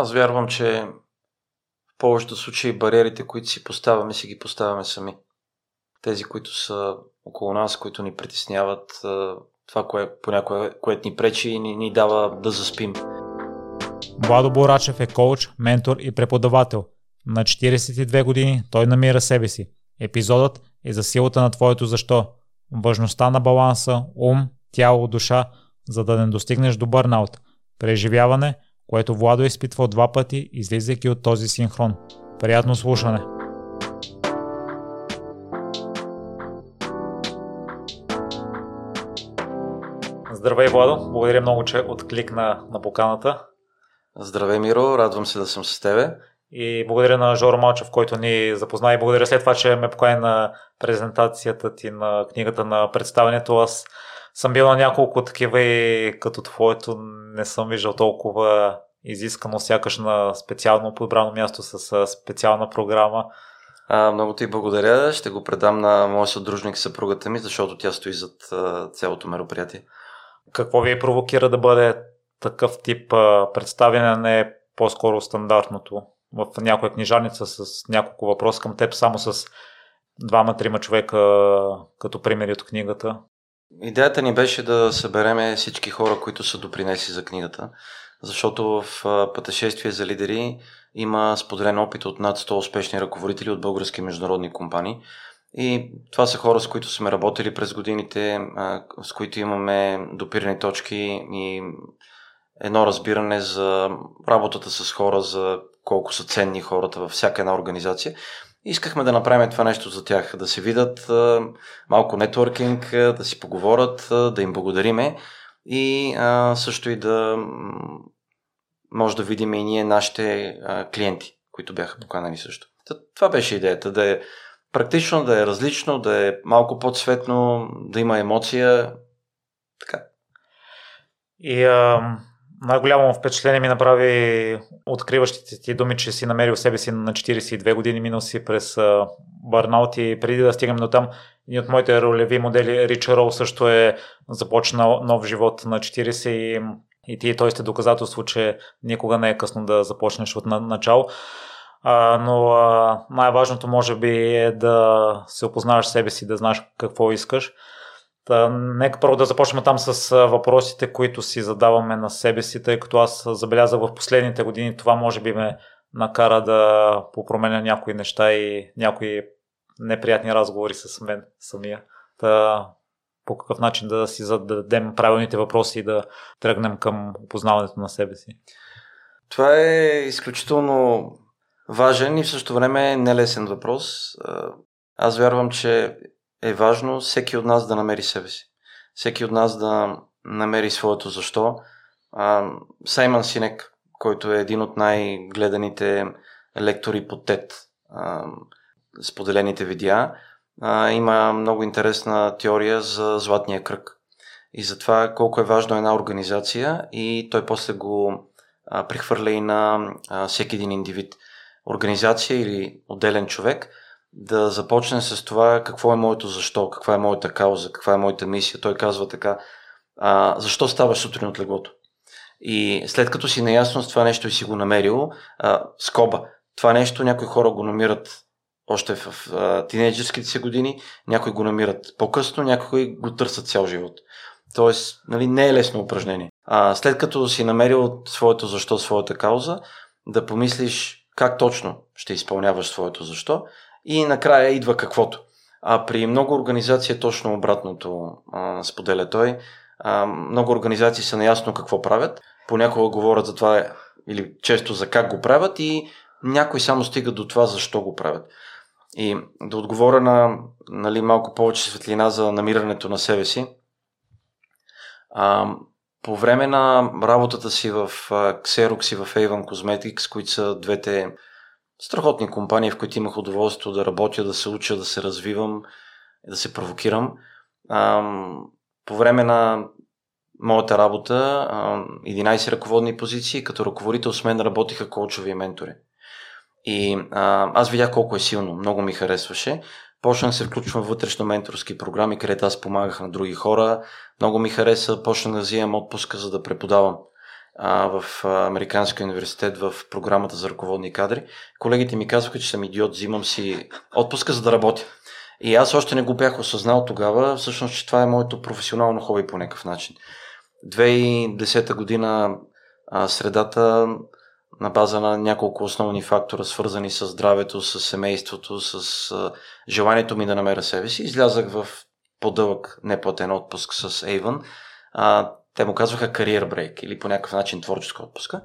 Аз вярвам, че в повечето случаи бариерите, които си поставяме, си ги поставяме сами. Тези, които са около нас, които ни притесняват, това, кое, понякога, което ни пречи и ни, ни дава да заспим. Владо Борачев е коуч, ментор и преподавател. На 42 години той намира себе си. Епизодът е за силата на твоето защо. Важността на баланса, ум, тяло, душа, за да не достигнеш до бърнаут. Преживяване, което Владо изпитвал два пъти, излизайки от този синхрон. Приятно слушане! Здравей, Владо. Благодаря много, че откликна на поканата. Здравей, Миро. Радвам се да съм с тебе. И благодаря на Жоро Малчев, който ни запозна и благодаря след това, че ме покани на презентацията ти на книгата на представянето. Аз съм бил на няколко такива и като твоето не съм виждал толкова изискано, сякаш на специално подбрано място с специална програма. А, много ти благодаря. Ще го предам на моя съдружник съпругата ми, защото тя стои зад цялото мероприятие. Какво ви провокира да бъде такъв тип представяне, не е по-скоро стандартното? В някоя книжарница с няколко въпроса към теб, само с двама-трима човека като примери от книгата. Идеята ни беше да събереме всички хора, които са допринеси за книгата, защото в пътешествие за лидери има споделен опит от над 100 успешни ръководители от български международни компании. И това са хора, с които сме работили през годините, с които имаме допирани точки и едно разбиране за работата с хора, за колко са ценни хората във всяка една организация. Искахме да направим това нещо за тях, да се видят малко нетворкинг, да си поговорят, да им благодариме и също и да може да видим и ние нашите клиенти, които бяха поканани също. Това беше идеята, да е практично, да е различно, да е малко по-цветно, да има емоция. Така. И а, най-голямо впечатление ми направи откриващите ти думи, че си намерил себе си на 42 години, минал си през Барнаут и преди да стигнем до там, един от моите ролеви модели, Рича Роу, също е започнал нов живот на 40 и, и ти той сте доказателство, че никога не е късно да започнеш от начало. А, но а, най-важното може би е да се опознаваш себе си, да знаеш какво искаш. Та, нека първо да започнем там с въпросите, които си задаваме на себе си, тъй като аз забелязах в последните години това може би ме накара да попроменя някои неща и някои неприятни разговори с мен самия. Та, по какъв начин да си зададем правилните въпроси и да тръгнем към опознаването на себе си. Това е изключително важен и в същото време нелесен въпрос. Аз вярвам, че е важно всеки от нас да намери себе си. Всеки от нас да намери своето защо. Саймън Синек, който е един от най-гледаните лектори по TED, споделените видеа, има много интересна теория за златния кръг и за това колко е важно една организация и той после го прехвърля и на всеки един индивид организация или отделен човек да започне с това какво е моето защо, каква е моята кауза, каква е моята мисия. Той казва така, а, защо ставаш сутрин от леглото? И след като си наясно с това нещо и си го намерил, а, скоба, това нещо някои хора го намират още в а, тинейджерските си години, някои го намират по-късно, някои го търсят цял живот. Тоест, нали, не е лесно упражнение. А, след като си намерил своето защо, своята кауза, да помислиш как точно ще изпълняваш своето защо и накрая идва каквото. А при много организации е точно обратното, а, споделя той. А, много организации са наясно какво правят, понякога говорят за това или често за как го правят и някой само стига до това защо го правят. И да отговоря на нали, малко повече светлина за намирането на себе си. А, по време на работата си в Xerox и в Avon Cosmetics, които са двете страхотни компании, в които имах удоволствие да работя, да се уча, да се развивам, да се провокирам, по време на моята работа 11 ръководни позиции, като ръководител с мен работиха коучови ментори. И а, аз видях колко е силно, много ми харесваше. Почнах да се включвам вътрешно менторски програми, където аз помагах на други хора. Много ми хареса, почнах да взимам отпуска, за да преподавам. а, в Американския университет в програмата за ръководни кадри, колегите ми казваха, че съм идиот, взимам си отпуска за да работя. И аз още не го бях осъзнал тогава, всъщност, че това е моето професионално хоби по някакъв начин. 2010 година а, средата на база на няколко основни фактора, свързани с здравето, с семейството, с а, желанието ми да намеря себе си, излязах в по-дълъг неплатен отпуск с Avon. А, те му казваха кариер брейк или по някакъв начин творческа отпуска.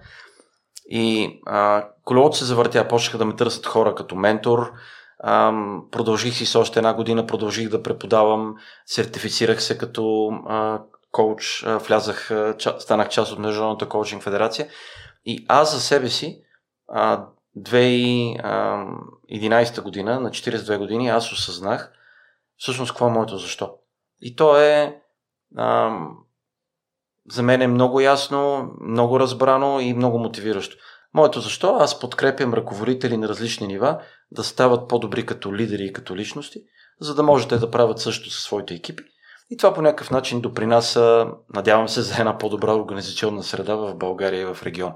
И а, колелото се завъртя, почнаха да ме търсят хора като ментор, а, продължих си с още една година, продължих да преподавам, сертифицирах се като а, коуч, а, влязах, а, станах част от Международната коучинг федерация и аз за себе си а, 2011 година, на 42 години, аз осъзнах всъщност какво е моето защо. И то е а, за мен е много ясно, много разбрано и много мотивиращо. Моето защо аз подкрепям ръководители на различни нива да стават по-добри като лидери и като личности, за да можете да правят също със своите екипи. И това по някакъв начин допринася, надявам се, за една по-добра организационна среда в България и в региона.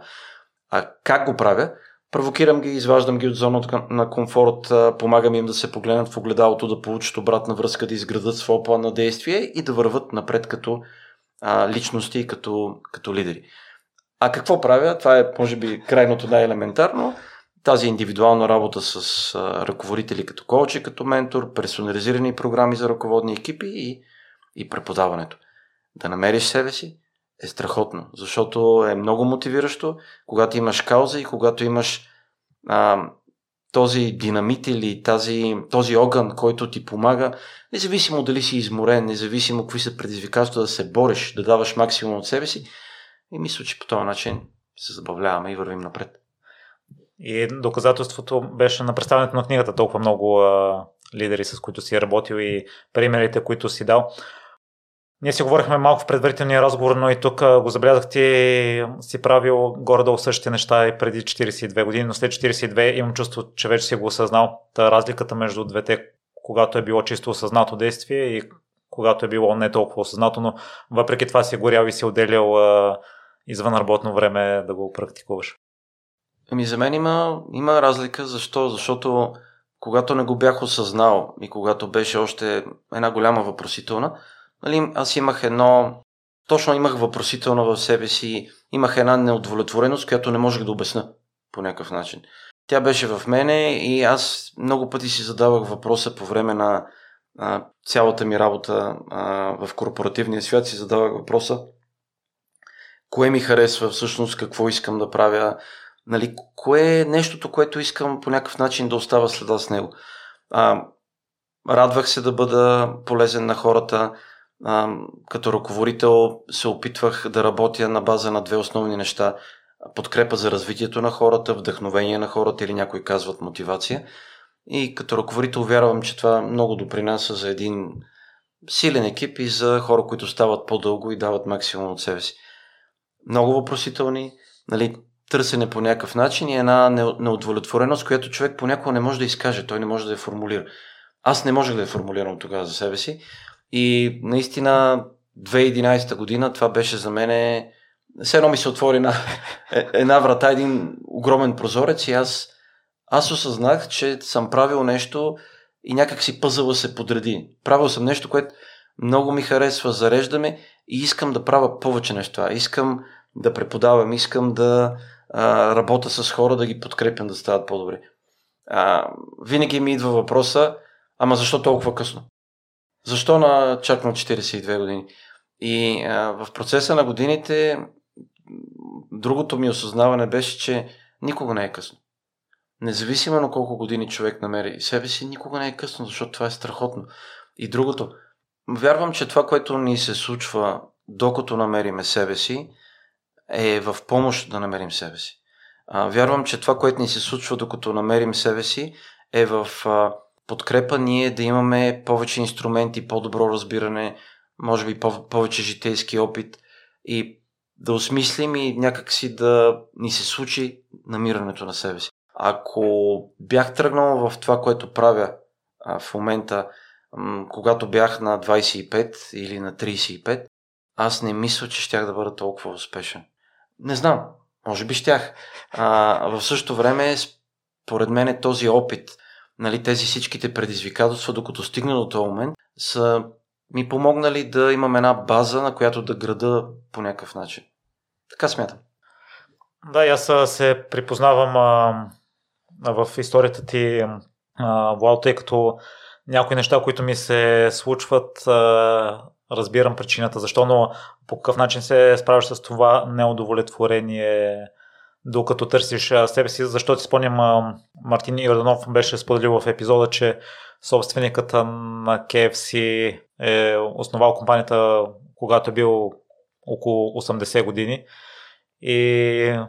А как го правя? Провокирам ги, изваждам ги от зоната на комфорт, помагам им да се погледнат в огледалото, да получат обратна връзка, да изградат своя план на действие и да върват напред като а, личности, като, като лидери. А какво правя? Това е, може би, крайното най-елементарно. Тази индивидуална работа с а, ръководители като коучи, като ментор, персонализирани програми за ръководни екипи и, и преподаването. Да намериш себе си е страхотно, защото е много мотивиращо, когато имаш кауза и когато имаш а, този динамит или тази, този огън, който ти помага, независимо дали си изморен, независимо какви са предизвикателства да се бориш, да даваш максимум от себе си, и мисля, че по този начин се забавляваме и вървим напред. И доказателството беше на представянето на книгата толкова много а, лидери, с които си е работил и примерите, които си дал. Ние си говорихме малко в предварителния разговор, но и тук го забелязах ти си правил горе-долу същите неща и преди 42 години, но след 42 имам чувство, че вече си го осъзнал. Та разликата между двете, когато е било чисто осъзнато действие и когато е било не толкова осъзнато, но въпреки това си горял и си отделял извън работно време да го практикуваш? Ами за мен има, има разлика. Защо? Защото когато не го бях осъзнал и когато беше още една голяма въпросителна, нали, аз имах едно, точно имах въпросително в себе си, имах една неудовлетвореност, която не можех да обясна по някакъв начин. Тя беше в мене и аз много пъти си задавах въпроса по време на а, цялата ми работа а, в корпоративния свят, си задавах въпроса кое ми харесва всъщност, какво искам да правя, нали, кое е нещото, което искам по някакъв начин да остава следа с него. А, радвах се да бъда полезен на хората. Като ръководител се опитвах да работя на база на две основни неща. Подкрепа за развитието на хората, вдъхновение на хората или някои казват мотивация. И като ръководител вярвам, че това много допринася за един силен екип и за хора, които стават по-дълго и дават максимум от себе си много въпросителни, нали, търсене по някакъв начин и една неудовлетвореност, която човек понякога не може да изкаже, той не може да я формулира. Аз не можех да я формулирам тогава за себе си и наистина 2011 година това беше за мен все едно ми се отвори една, е, една врата, един огромен прозорец и аз, аз осъзнах, че съм правил нещо и някак си пъзъла се подреди. Правил съм нещо, което много ми харесва, зареждаме и искам да правя повече неща. Искам да преподавам, искам да а, работя с хора, да ги подкрепям да стават по-добре. А, винаги ми идва въпроса, ама защо толкова късно? Защо на чак на 42 години? И а, в процеса на годините другото ми осъзнаване беше, че никога не е късно. Независимо на колко години човек намери себе си, никога не е късно, защото това е страхотно. И другото, вярвам, че това, което ни се случва, докато намериме себе си, е в помощ да намерим себе си. А, вярвам, че това, което ни се случва докато намерим себе си, е в а, подкрепа ние да имаме повече инструменти, по-добро разбиране, може би повече житейски опит и да осмислим и някакси да ни се случи намирането на себе си. Ако бях тръгнал в това, което правя а, в момента, м- когато бях на 25 или на 35, аз не мисля, че щях да бъда толкова успешен Не знам. Може би щях. А, в същото време, според мен, е този опит, нали, тези всичките предизвикателства, докато стигна до този момент, са ми помогнали да имам една база, на която да града по някакъв начин. Така смятам. Да, аз се припознавам а, в историята ти, а, тъй като някои неща, които ми се случват, а, разбирам причината защо, но по какъв начин се справяш с това неудовлетворение, докато търсиш себе си, защото ти спомням, Мартин Йорданов беше споделил в епизода, че собственикът на KFC е основал компанията, когато е бил около 80 години. И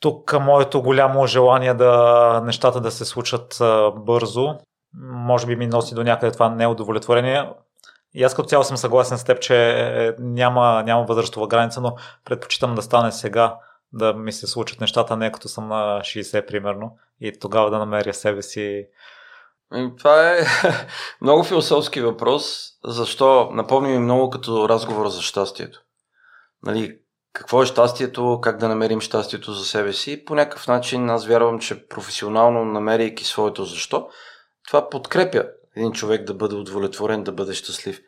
тук моето голямо желание да нещата да се случат бързо, може би ми носи до някъде това неудовлетворение. И аз като цяло съм съгласен с теб, че е, няма, няма възрастова граница, но предпочитам да стане сега, да ми се случат нещата, не като съм на 60 примерно, и тогава да намеря себе си. Това е много философски въпрос. Защо? Напомни ми много като разговор за щастието. Нали, какво е щастието, как да намерим щастието за себе си. По някакъв начин аз вярвам, че професионално намеряйки своето защо, това подкрепя един човек да бъде удовлетворен, да бъде щастлив.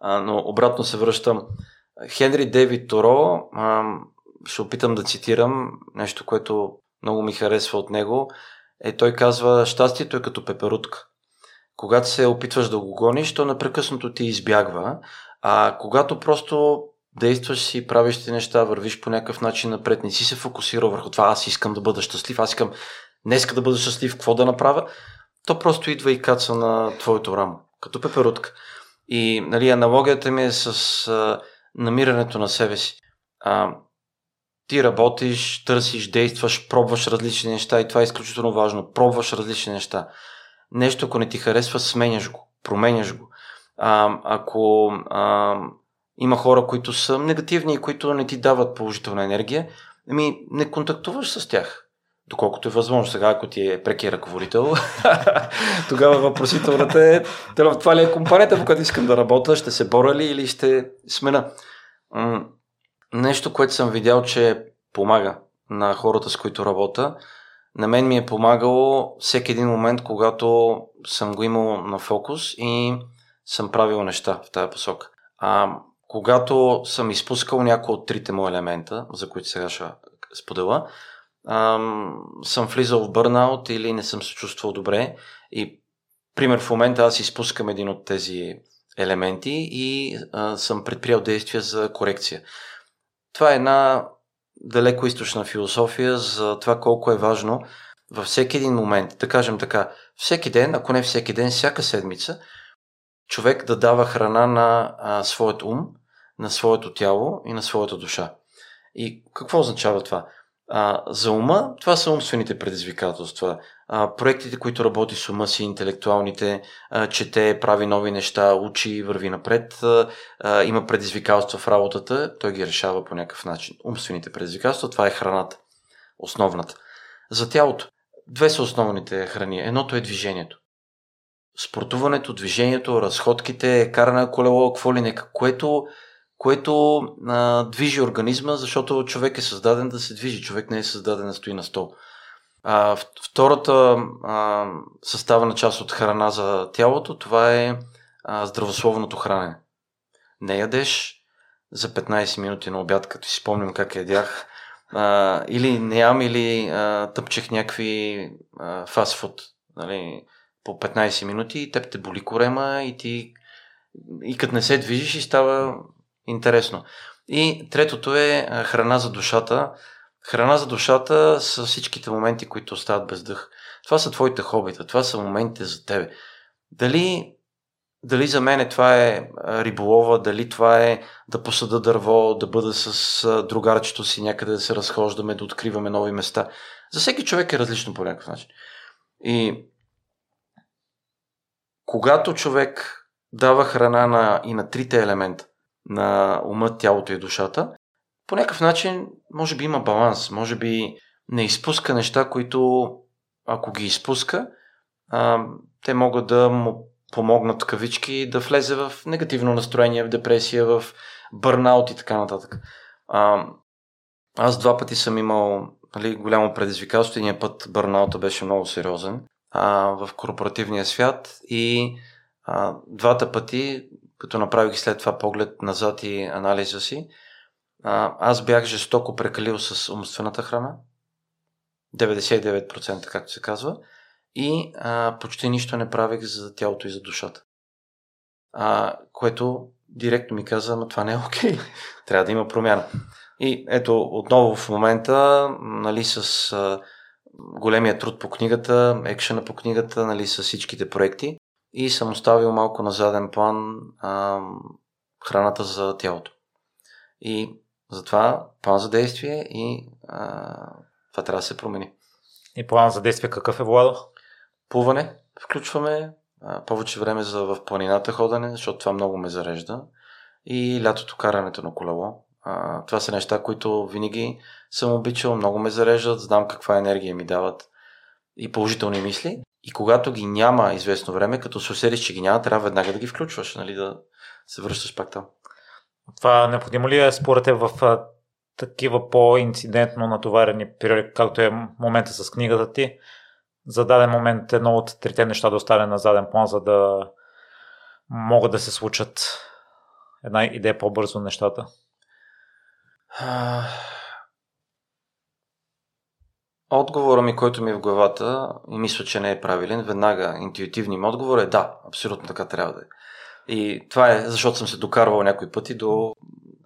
А, но обратно се връщам. Хенри Дейвид Торо, ще опитам да цитирам нещо, което много ми харесва от него. Е, той казва, щастието е като пеперутка. Когато се опитваш да го гониш, то непрекъснато ти избягва, а когато просто действаш си, правиш ти неща, вървиш по някакъв начин напред, не си се фокусирал върху това, аз искам да бъда щастлив, аз искам днеска да бъда щастлив, какво да направя, то просто идва и каца на твоето рамо, като пеперутка. И нали, аналогията ми е с а, намирането на себе си. А, ти работиш, търсиш, действаш, пробваш различни неща и това е изключително важно. Пробваш различни неща. Нещо, ако не ти харесва, сменяш го, променяш го. А, ако а, има хора, които са негативни и които не ти дават положителна енергия, ами не контактуваш с тях. Доколкото е възможно. Сега, ако ти е преки ръководител, тогава въпросителната е това ли е компанията, в която искам да работя, ще се боря ли или ще смена. Нещо, което съм видял, че помага на хората, с които работя, на мен ми е помагало всеки един момент, когато съм го имал на фокус и съм правил неща в тази посока. А, когато съм изпускал някои от трите му елемента, за които сега ще споделя, ам, съм влизал в бърнаут или не съм се чувствал добре. И, пример, в момента аз изпускам един от тези елементи и а, съм предприял действия за корекция. Това е една далеко източна философия за това колко е важно във всеки един момент, да кажем така, всеки ден, ако не всеки ден, всяка седмица, човек да дава храна на а, своят ум, на своето тяло и на своята душа. И какво означава това? А, за ума, това са умствените предизвикателства. А, проектите, които работи с ума си, интелектуалните, а, чете, прави нови неща, учи, върви напред, а, има предизвикателства в работата, той ги решава по някакъв начин. Умствените предизвикателства, това е храната. Основната. За тялото. Две са основните храни. Едното е движението спортуването, движението, разходките, каране на колело, какво ли нека, което, което а, движи организма, защото човек е създаден да се движи, човек не е създаден да стои на стол. А, втората а, съставена част от храна за тялото, това е а, здравословното хранене. Не ядеш за 15 минути на обяд, като си спомням как ядях, а, или не ям, или а, тъпчех някакви фастфуд, нали, по 15 минути и теб те боли корема и ти и като не се движиш и става интересно. И третото е храна за душата. Храна за душата са всичките моменти, които остават без дъх. Това са твоите хобита, това са моментите за тебе. Дали, дали за мен това е риболова, дали това е да посада дърво, да бъда с другарчето си някъде да се разхождаме, да откриваме нови места. За всеки човек е различно по някакъв начин. И когато човек дава храна на, и на трите елемента, на умът, тялото и душата, по някакъв начин може би има баланс, може би не изпуска неща, които ако ги изпуска, а, те могат да му помогнат кавички да влезе в негативно настроение, в депресия, в бърнаут и така нататък. А, аз два пъти съм имал нали, голямо предизвикателство. Един път бърнаута беше много сериозен а, в корпоративния свят и а, двата пъти, като направих след това поглед назад и анализа си, аз бях жестоко прекалил с умствената храна. 99% както се казва. И а, почти нищо не правих за тялото и за душата. А, което директно ми каза, но това не е окей. Okay. Трябва да има промяна. И ето, отново в момента, нали, с а, големия труд по книгата, екшена по книгата, нали, с всичките проекти и съм оставил малко на заден план а, храната за тялото. И затова план за действие и а, това трябва да се промени. И план за действие какъв е, Владо? Плуване. Включваме а, повече време за в планината ходене, защото това много ме зарежда. И лятото карането на колело. А, това са неща, които винаги съм обичал, много ме зареждат, знам каква енергия ми дават и положителни мисли. И когато ги няма известно време, като се усетиш, че ги няма, трябва веднага да ги включваш, нали, да се връщаш пак там. Това необходимо ли е според те в такива по-инцидентно натоварени периоди, както е момента с книгата ти, за даден момент едно от трите неща да остане на заден план, за да могат да се случат една идея по-бързо нещата? Отговора ми, който ми е в главата и мисля, че не е правилен, веднага интуитивният отговор е да, абсолютно така трябва да е. И това е, защото съм се докарвал някои пъти до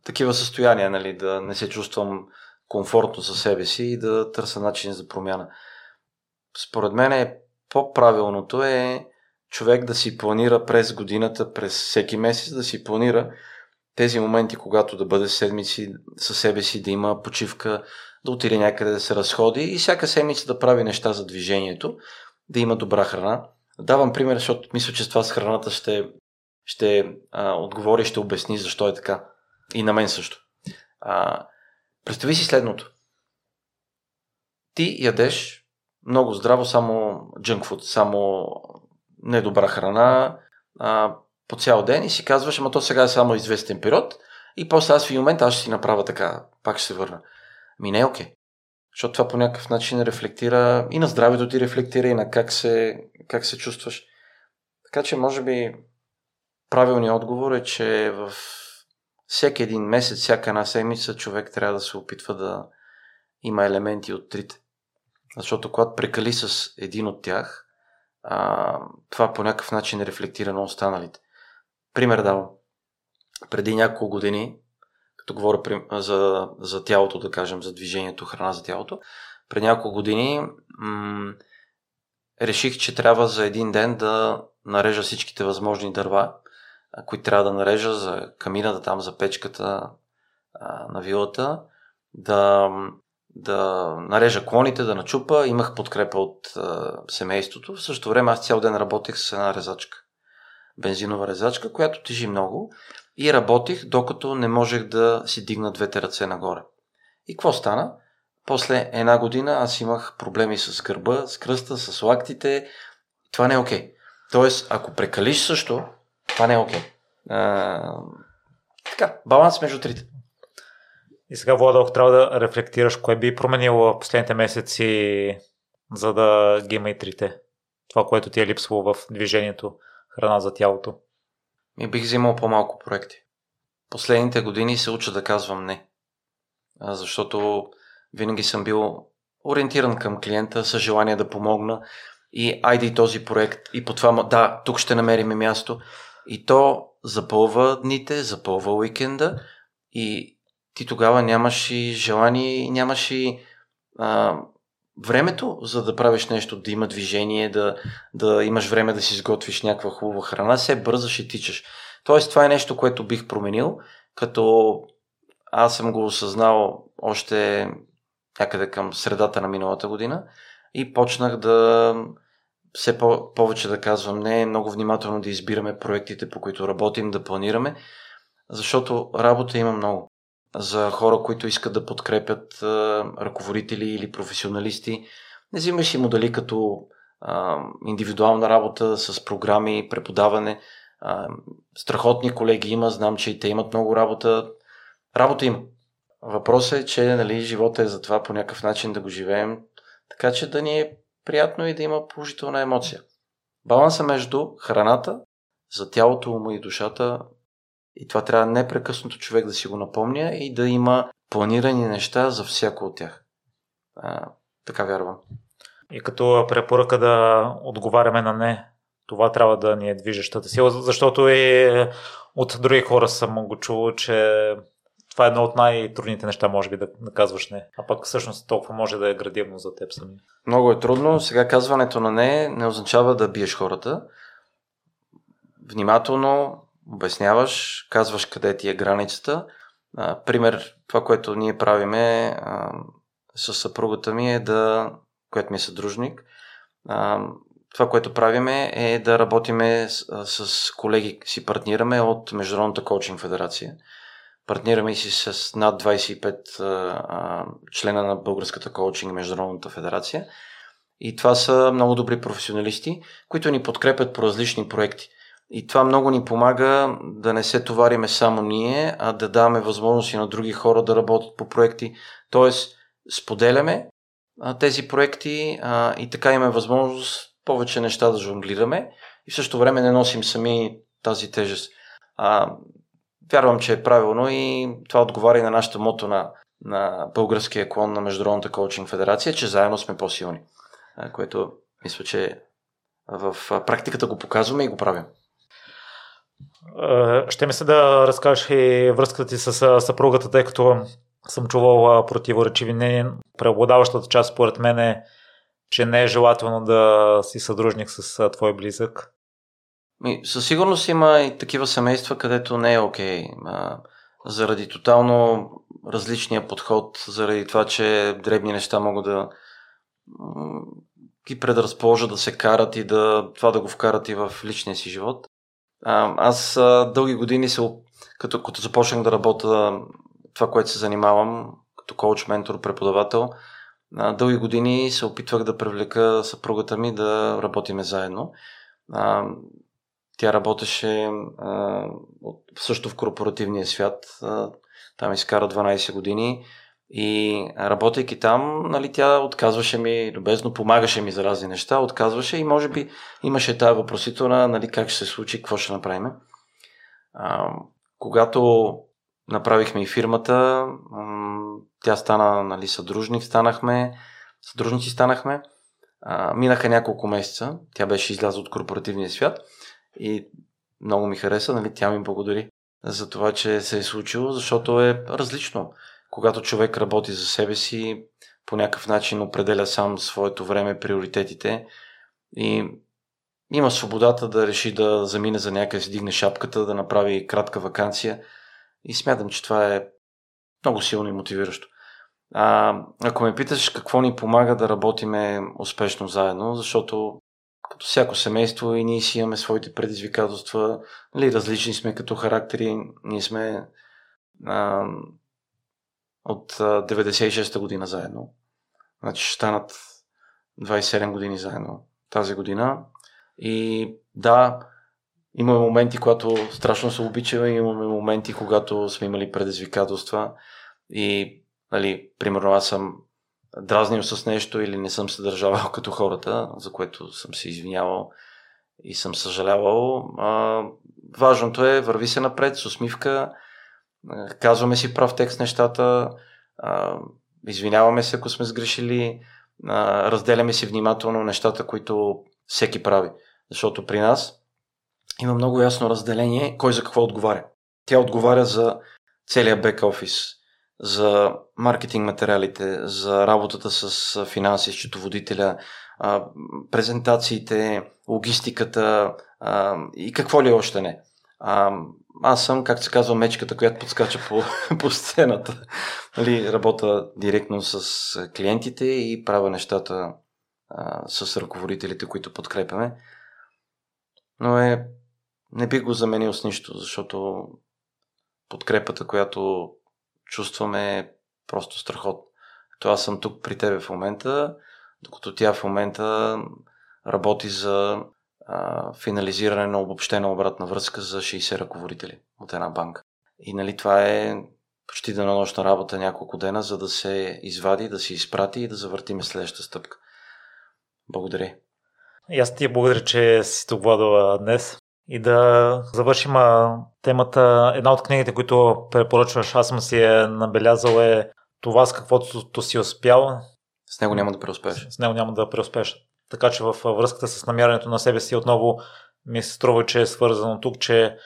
такива състояния, нали, да не се чувствам комфортно със себе си и да търся начин за промяна. Според мен е по-правилното е човек да си планира през годината, през всеки месец, да си планира тези моменти, когато да бъде седмици със себе си, да има почивка, да отиде някъде да се разходи и всяка седмица да прави неща за движението, да има добра храна. Давам пример, защото мисля, че с това с храната ще, ще а, отговори, ще обясни защо е така. И на мен също. А, представи си следното. Ти ядеш много здраво само food, само недобра храна, а, по цял ден и си казваш, ама то сега е само известен период и после аз в един момент аз ще си направя така, пак ще се върна. Ми не е окей. Защото това по някакъв начин рефлектира и на здравето ти рефлектира и на как се, как се чувстваш. Така че може би правилният отговор е, че в всеки един месец, всяка една седмица човек трябва да се опитва да има елементи от трите. Защото когато прекали с един от тях, а, това по някакъв начин рефлектира на останалите. Пример давам. Преди няколко години, като говоря за, за тялото, да кажем, за движението, храна за тялото, преди няколко години м- реших, че трябва за един ден да нарежа всичките възможни дърва, които трябва да нарежа за камината, там за печката а, на вилата, да, да нарежа клоните, да начупа. Имах подкрепа от а, семейството. В същото време аз цял ден работех с една резачка бензинова резачка, която тежи много и работих, докато не можех да си дигна двете ръце нагоре. И какво стана? После една година аз имах проблеми с гърба, с кръста, с лактите. Това не е окей. Okay. Тоест, ако прекалиш също, това не е окей. Okay. така, баланс между трите. И сега, Влада, ако трябва да рефлектираш, кое би променило в последните месеци, за да ги има и трите? Това, което ти е липсвало в движението храна за тялото? Ми бих взимал по-малко проекти. Последните години се уча да казвам не. Защото винаги съм бил ориентиран към клиента с желание да помогна и айде този проект и по това, да, тук ще намерим място. И то запълва дните, запълва уикенда и ти тогава нямаш и желание, нямаш и а, времето, за да правиш нещо, да има движение, да, да имаш време да си изготвиш някаква хубава храна, се бързаш и тичаш. Тоест, това е нещо, което бих променил, като аз съм го осъзнал още някъде към средата на миналата година и почнах да все по- повече да казвам не, много внимателно да избираме проектите, по които работим, да планираме, защото работа има много за хора, които искат да подкрепят а, ръководители или професионалисти. Не взимаш му дали като а, индивидуална работа с програми, преподаване. А, страхотни колеги има, знам, че и те имат много работа. Работа има. Въпросът е, че нали, живота е за това по някакъв начин да го живеем, така че да ни е приятно и да има положителна емоция. Баланса между храната, за тялото, ума и душата, и това трябва непрекъснато човек да си го напомня и да има планирани неща за всяко от тях. А, така вярвам. И като препоръка да отговаряме на не, това трябва да ни е движещата сила, защото и от други хора съм го чувал, че това е едно от най-трудните неща, може би, да, да казваш не. А пък всъщност толкова може да е градивно за теб сами. Много е трудно. Сега казването на не не означава да биеш хората. Внимателно обясняваш, казваш къде ти е границата. А, пример, това, което ние правиме а, с съпругата ми е да, което ми е съдружник, а, това, което правиме е да работиме с, с колеги, си партнираме от Международната коучинг федерация. Партнираме си с над 25 а, члена на Българската коучинг Международната федерация. И това са много добри професионалисти, които ни подкрепят по различни проекти. И това много ни помага да не се товариме само ние, а да даваме възможности на други хора да работят по проекти. Тоест, споделяме а, тези проекти а, и така имаме възможност повече неща да жонглираме и в същото време не носим сами тази тежест. А, вярвам, че е правилно и това отговаря и на нашата мото на, на българския клон на Международната коучинг федерация, че заедно сме по-силни. А, което мисля, че в практиката го показваме и го правим. Ще ми се да разкажеш и връзката ти с съпругата, тъй като съм чувал противоречиви мнения. Преобладаващата част, според мен, е, че не е желателно да си съдружник с твой близък. Със сигурност има и такива семейства, където не е окей. Заради тотално различния подход, заради това, че дребни неща могат да ги предразположат да се карат и да, това да го вкарат и в личния си живот. Аз дълги години се, като, като започнах да работя това, което се занимавам, като коуч, ментор, преподавател, дълги години се опитвах да привлека съпругата ми да работиме заедно. Тя работеше също в корпоративния свят. Там изкара 12 години. И работейки там, нали, тя отказваше ми, любезно помагаше ми за разни неща, отказваше и може би имаше тази въпросителна, нали, как ще се случи, какво ще направим. А, когато направихме и фирмата, тя стана нали, съдружник, станахме, съдружници станахме. А, минаха няколко месеца, тя беше излязла от корпоративния свят и много ми хареса, нали, тя ми благодари за това, че се е случило, защото е различно когато човек работи за себе си, по някакъв начин определя сам своето време, приоритетите и има свободата да реши да замине за някъде, си дигне шапката, да направи кратка вакансия и смятам, че това е много силно и мотивиращо. А, ако ме питаш какво ни помага да работиме успешно заедно, защото като всяко семейство и ние си имаме своите предизвикателства, нали, различни сме като характери, ние сме а, от 96-та година заедно. Значи ще станат 27 години заедно тази година. И да, имаме моменти, когато страшно се обичаме, имаме моменти, когато сме имали предизвикателства и, нали, примерно аз съм дразнил с нещо или не съм се държавал като хората, за което съм се извинявал и съм съжалявал. А, важното е, върви се напред с усмивка, казваме си прав текст нещата, извиняваме се, ако сме сгрешили, разделяме си внимателно нещата, които всеки прави. Защото при нас има много ясно разделение кой за какво отговаря. Тя отговаря за целият бек офис, за маркетинг материалите, за работата с финанси, счетоводителя, презентациите, логистиката и какво ли още не. Аз съм, както се казва, мечката, която подскача по, по сцената. Нали, работя директно с клиентите и правя нещата а, с ръководителите, които подкрепяме. Но е, не бих го заменил с нищо, защото подкрепата, която чувстваме е просто страхот. То аз съм тук при тебе в момента, докато тя в момента работи за а, финализиране на обобщена обратна връзка за 60 ръководители от една банка. И нали това е почти денонощна работа няколко дена, за да се извади, да се изпрати и да завъртиме следващата стъпка. Благодаря. И аз ти благодаря, че си тук, Владо, днес. И да завършим темата. Една от книгите, които препоръчваш, аз съм си е набелязал е това с каквото си успял. С него няма да преуспееш. С него няма да преуспееш. Така че във връзката с намирането на себе си отново ми се струва, че е свързано тук, че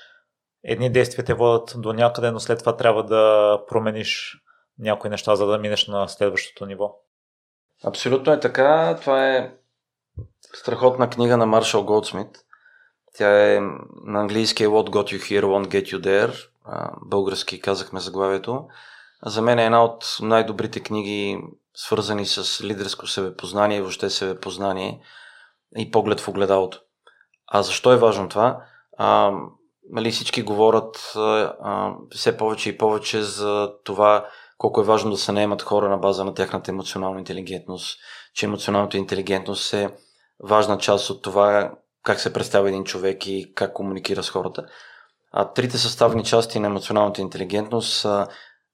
едни действия те водят до някъде, но след това трябва да промениш някои неща, за да минеш на следващото ниво. Абсолютно е така. Това е страхотна книга на Маршал Голдсмит. Тя е на английски е What got you here won't get you there. Български казахме заглавието. За мен е една от най-добрите книги, свързани с лидерско себепознание и въобще себепознание и поглед в огледалото. А защо е важно това? А, нали, всички говорят а, все повече и повече за това колко е важно да се наемат хора на база на тяхната емоционална интелигентност, че емоционалната интелигентност е важна част от това как се представя един човек и как комуникира с хората. А трите съставни части на емоционалната интелигентност са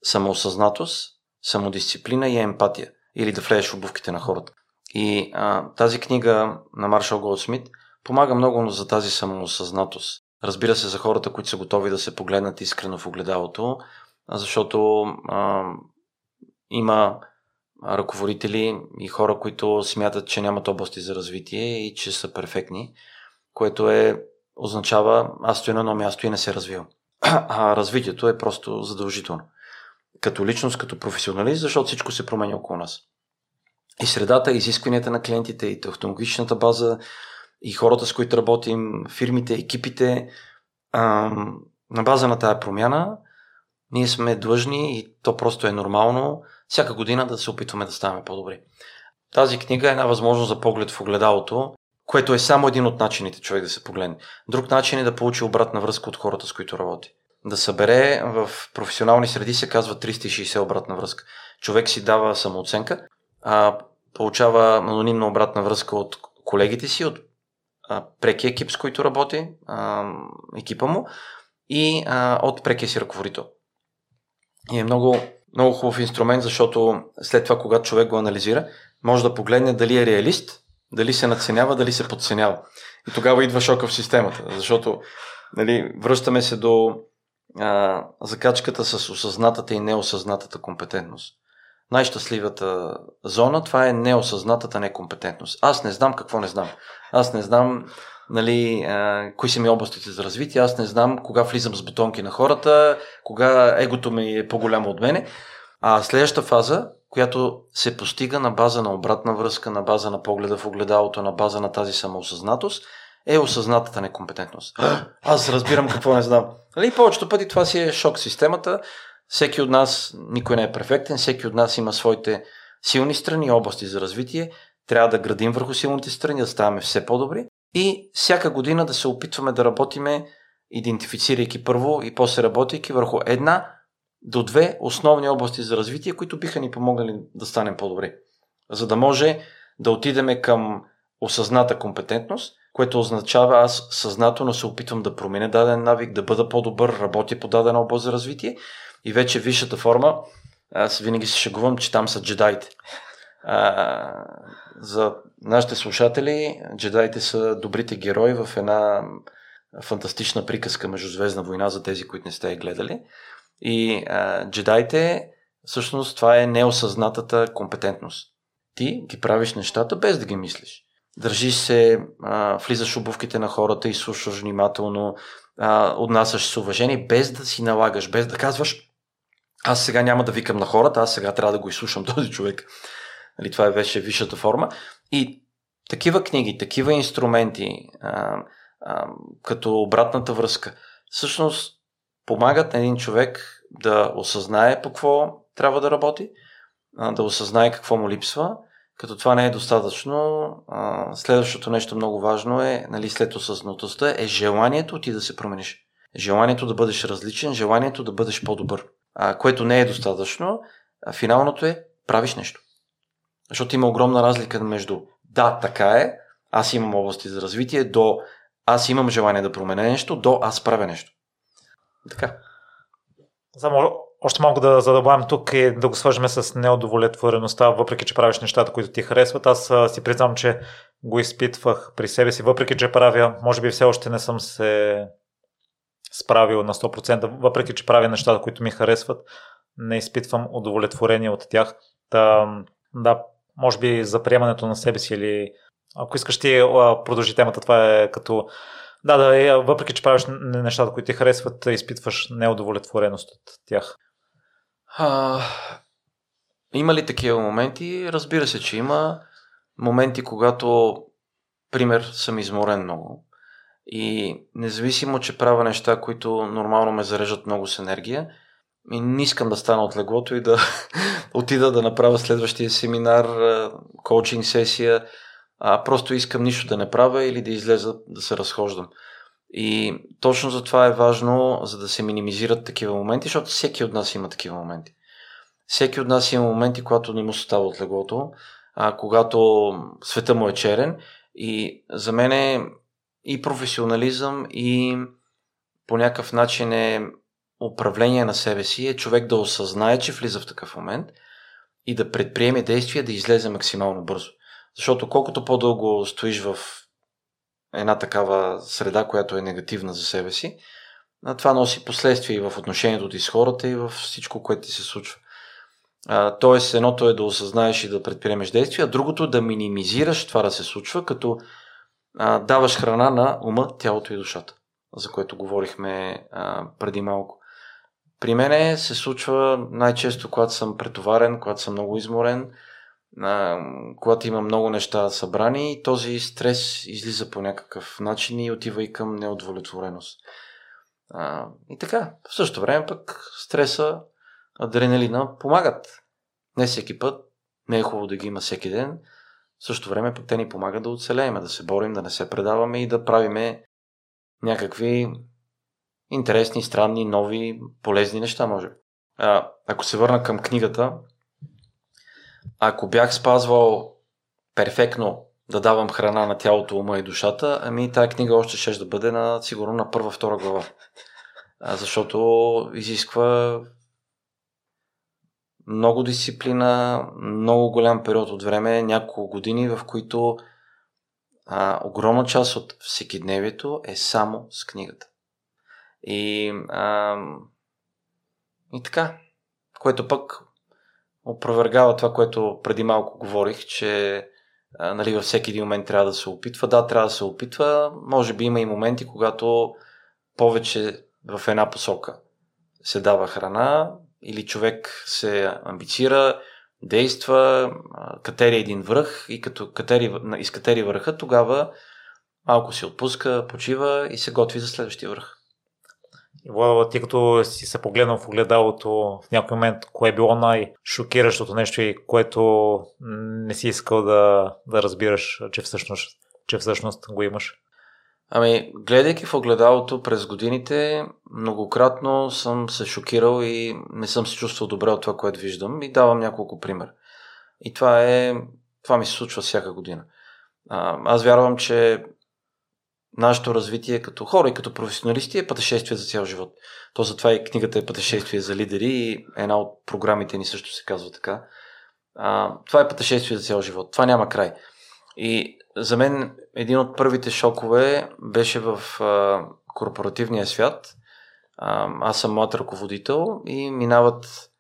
самоосъзнатост, самодисциплина и емпатия, или да влезеш в обувките на хората. И а, тази книга на Маршал Голдсмит помага много за тази самоосъзнатост. Разбира се, за хората, които са готови да се погледнат искрено в огледалото, защото а, има ръководители и хора, които смятат, че нямат области за развитие и че са перфектни, което е, означава аз стоя на едно място и не се развивам. А развитието е просто задължително. Като личност, като професионалист, защото всичко се променя около нас. И средата, изискванията на клиентите, и технологичната база, и хората, с които работим, фирмите, екипите, а, на база на тая промяна, ние сме длъжни и то просто е нормално всяка година да се опитваме да ставаме по-добри. Тази книга е една възможност за поглед в огледалото, което е само един от начините човек да се погледне. Друг начин е да получи обратна връзка от хората, с които работи. Да събере в професионални среди се казва 360 обратна връзка. Човек си дава самооценка, а получава анонимна обратна връзка от колегите си, от а, преки екип, с който работи, а, екипа му и а, от прекия си ръководител. И е много, много хубав инструмент, защото след това, когато човек го анализира, може да погледне дали е реалист, дали се надценява, дали се подценява. И тогава идва шока в системата, защото нали, връщаме се до а, закачката с осъзнатата и неосъзнатата компетентност. Най-щастливата зона, това е неосъзнатата некомпетентност. Аз не знам какво не знам. Аз не знам нали, а, кои са ми областите за развитие, аз не знам кога влизам с бутонки на хората, кога егото ми е по-голямо от мене. А следващата фаза, която се постига на база на обратна връзка, на база на погледа в огледалото, на база на тази самоосъзнатост, е осъзнатата некомпетентност. Аз разбирам какво не знам. Нали, повечето пъти това си е шок системата. Всеки от нас, никой не е перфектен, всеки от нас има своите силни страни области за развитие. Трябва да градим върху силните страни, да ставаме все по-добри и всяка година да се опитваме да работиме, идентифицирайки първо и после работейки върху една до две основни области за развитие, които биха ни помогнали да станем по-добри. За да може да отидеме към осъзната компетентност, което означава аз съзнателно се опитвам да променя даден навик, да бъда по-добър, работя по дадена област за развитие и вече висшата форма, аз винаги се шегувам, че там са джедаите. А, за нашите слушатели, джедаите са добрите герои в една фантастична приказка между Звездна война за тези, които не сте я гледали. И а, джедаите, всъщност, това е неосъзнатата компетентност. Ти ги правиш нещата без да ги мислиш. Държиш се, а, влизаш обувките на хората и слушаш внимателно, а, отнасяш с уважение, без да си налагаш, без да казваш аз сега няма да викам на хората, аз сега трябва да го изслушам този човек. Нали, това беше висшата форма. И такива книги, такива инструменти, а, а, като обратната връзка, всъщност помагат на един човек да осъзнае по какво трябва да работи, а, да осъзнае какво му липсва. Като това не е достатъчно, следващото нещо много важно е, нали, след осъзнатостта, е желанието ти да се промениш. Желанието да бъдеш различен, желанието да бъдеш по-добър. А, което не е достатъчно, а финалното е правиш нещо. Защото има огромна разлика между да, така е, аз имам области за развитие, до аз имам желание да променя нещо, до аз правя нещо. Така. Само още малко да задълбавам тук и да го свържем с неудовлетвореността, въпреки че правиш нещата, които ти харесват. Аз си признавам, че го изпитвах при себе си, въпреки че правя, може би все още не съм се справил на 100%, въпреки че правя нещата, които ми харесват, не изпитвам удовлетворение от тях. Та, да, може би за приемането на себе си или ако искаш ти продължи темата, това е като да, да, е, въпреки че правиш нещата, които ти харесват, изпитваш неудовлетвореност от тях. А, има ли такива моменти? Разбира се, че има моменти, когато, пример, съм изморен много. И независимо, че правя неща, които нормално ме зарежат много с енергия, и не искам да стана от леглото и да отида да направя следващия семинар, коучинг сесия, а просто искам нищо да не правя или да излеза да се разхождам. И точно за това е важно, за да се минимизират такива моменти, защото всеки от нас има такива моменти. Всеки от нас има моменти, когато не му става от леглото, а, когато света му е черен. И за мен е и професионализъм, и по някакъв начин е управление на себе си, е човек да осъзнае, че влиза в такъв момент и да предприеме действия да излезе максимално бързо. Защото колкото по-дълго стоиш в една такава среда, която е негативна за себе си, това носи последствия и в отношението ти с хората и в всичко, което ти се случва. тоест, едното е да осъзнаеш и да предприемеш действия, а другото е да минимизираш това да се случва, като а, даваш храна на ума, тялото и душата, за което говорихме а, преди малко. При мене се случва най-често, когато съм претоварен, когато съм много изморен, а, когато има много неща събрани този стрес излиза по някакъв начин и отива и към неудовлетвореност. А, и така, в същото време пък стреса, адреналина помагат. Не всеки път, не е хубаво да ги има всеки ден. В същото време пък те ни помагат да оцелеем, да се борим, да не се предаваме и да правиме някакви интересни, странни, нови, полезни неща, може. А, ако се върна към книгата, ако бях спазвал перфектно да давам храна на тялото, ума и душата, ами тая книга още ще да бъде на, сигурно на първа-втора глава. Защото изисква много дисциплина, много голям период от време, няколко години, в които а, огромна част от всекидневието е само с книгата. И, а, и така, което пък опровергава това, което преди малко говорих, че а, нали, във всеки един момент трябва да се опитва. Да, трябва да се опитва. Може би има и моменти, когато повече в една посока се дава храна или човек се амбицира, действа, катери един връх и като катери, изкатери върха, тогава малко се отпуска, почива и се готви за следващия връх. Ти като си се погледнал в огледалото в някой момент, кое е било най-шокиращото нещо и което не си искал да, да разбираш, че всъщност, че всъщност го имаш? Ами, гледайки в огледалото през годините, многократно съм се шокирал и не съм се чувствал добре от това, което виждам и давам няколко пример. И това е, това ми се случва всяка година. Аз вярвам, че нашето развитие като хора и като професионалисти е пътешествие за цял живот. То затова и книгата е пътешествие за лидери и една от програмите ни също се казва така. А, това е пътешествие за цял живот. Това няма край. И за мен един от първите шокове беше в а, корпоративния свят. А, аз съм млад ръководител и минават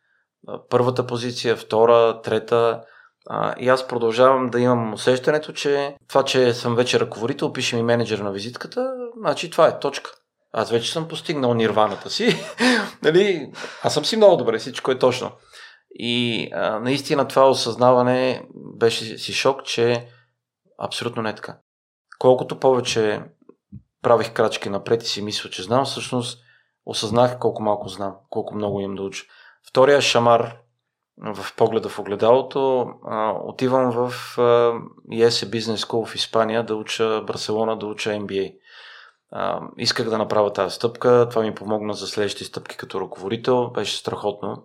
първата позиция, втора, трета. А, и аз продължавам да имам усещането, че това, че съм вече ръководител, пише ми менеджер на визитката, значи това е точка. Аз вече съм постигнал нирваната си. нали? Аз съм си много добре, всичко е точно. И а, наистина това осъзнаване беше си шок, че абсолютно не е така. Колкото повече правих крачки напред и си мисля, че знам, всъщност осъзнах колко малко знам, колко много имам да уча. Втория шамар в погледа в огледалото, а, отивам в ESE Business School в Испания да уча Барселона, да уча MBA. А, исках да направя тази стъпка, това ми помогна за следващите стъпки като ръководител, беше страхотно.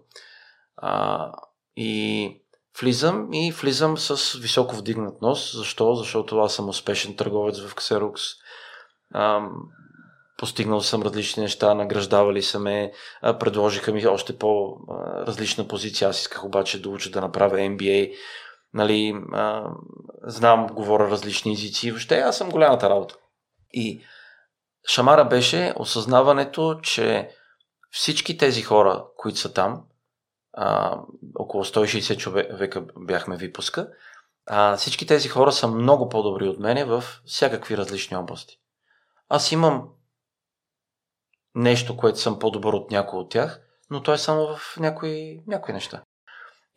А, и влизам и влизам с високо вдигнат нос. Защо? Защото аз съм успешен търговец в Xerox. А, постигнал съм различни неща, награждавали са ме, предложиха ми още по-различна позиция. Аз исках обаче да уча да направя MBA. Нали, знам, говоря различни езици. Въобще аз съм голямата работа. И шамара беше осъзнаването, че всички тези хора, които са там, около 160 човека бяхме випуска, всички тези хора са много по-добри от мене в всякакви различни области. Аз имам нещо, което съм по-добър от някой от тях, но то е само в някои, някои неща.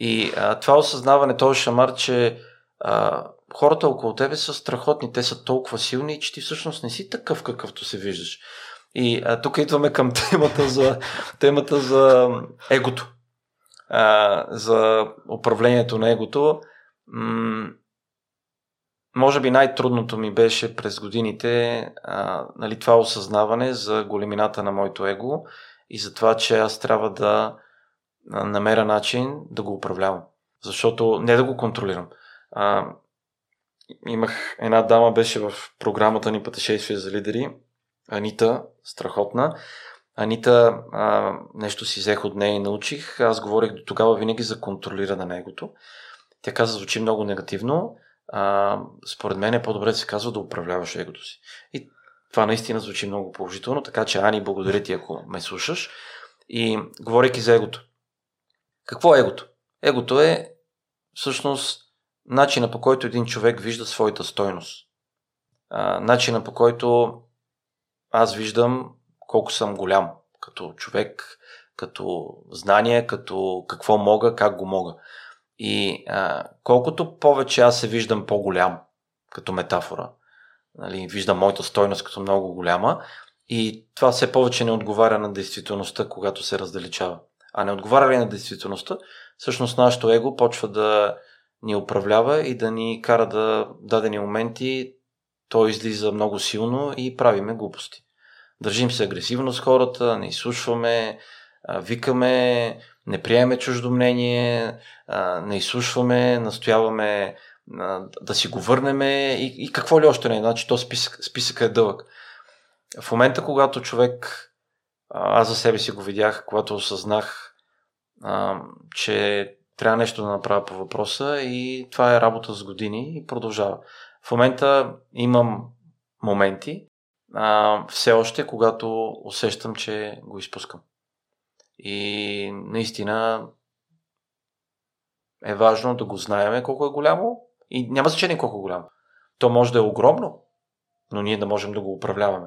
И а, това осъзнаване, този шамар, че а, хората около тебе са страхотни, те са толкова силни, че ти всъщност не си такъв какъвто се виждаш. И а, тук идваме към темата за, темата за егото. А, за управлението на егото. М- може би най-трудното ми беше през годините а, нали, това осъзнаване за големината на моето его и за това, че аз трябва да намеря начин да го управлявам. Защото не да го контролирам. А, имах една дама, беше в програмата ни Пътешествие за лидери, Анита, страхотна. Анита, а, нещо си взех от нея и научих. Аз говорих до тогава винаги за контролиране на негото. Тя каза, звучи много негативно. А, според мен е по-добре да се казва да управляваш егото си. И това наистина звучи много положително, така че Ани, благодаря ти, ако ме слушаш. И говорейки за егото. Какво е егото? Егото е всъщност начина по който един човек вижда своята стойност. Начина по който аз виждам колко съм голям като човек, като знание, като какво мога, как го мога. И а, колкото повече аз се виждам по-голям, като метафора, нали, виждам моята стойност като много голяма, и това все повече не отговаря на действителността, когато се раздалечава. А не отговаря ли на действителността, всъщност нашето его почва да ни управлява и да ни кара да дадени моменти то излиза много силно и правиме глупости. Държим се агресивно с хората, не изслушваме, викаме, не приемаме чуждо мнение, не изслушваме, настояваме да си го върнеме и, и какво ли още не. Значи то списък, списък е дълъг. В момента, когато човек, аз за себе си го видях, когато осъзнах, че трябва нещо да направя по въпроса и това е работа с години и продължава. В момента имам моменти, а, все още, когато усещам, че го изпускам. И наистина е важно да го знаеме колко е голямо и няма значение колко е голямо. То може да е огромно, но ние да можем да го управляваме.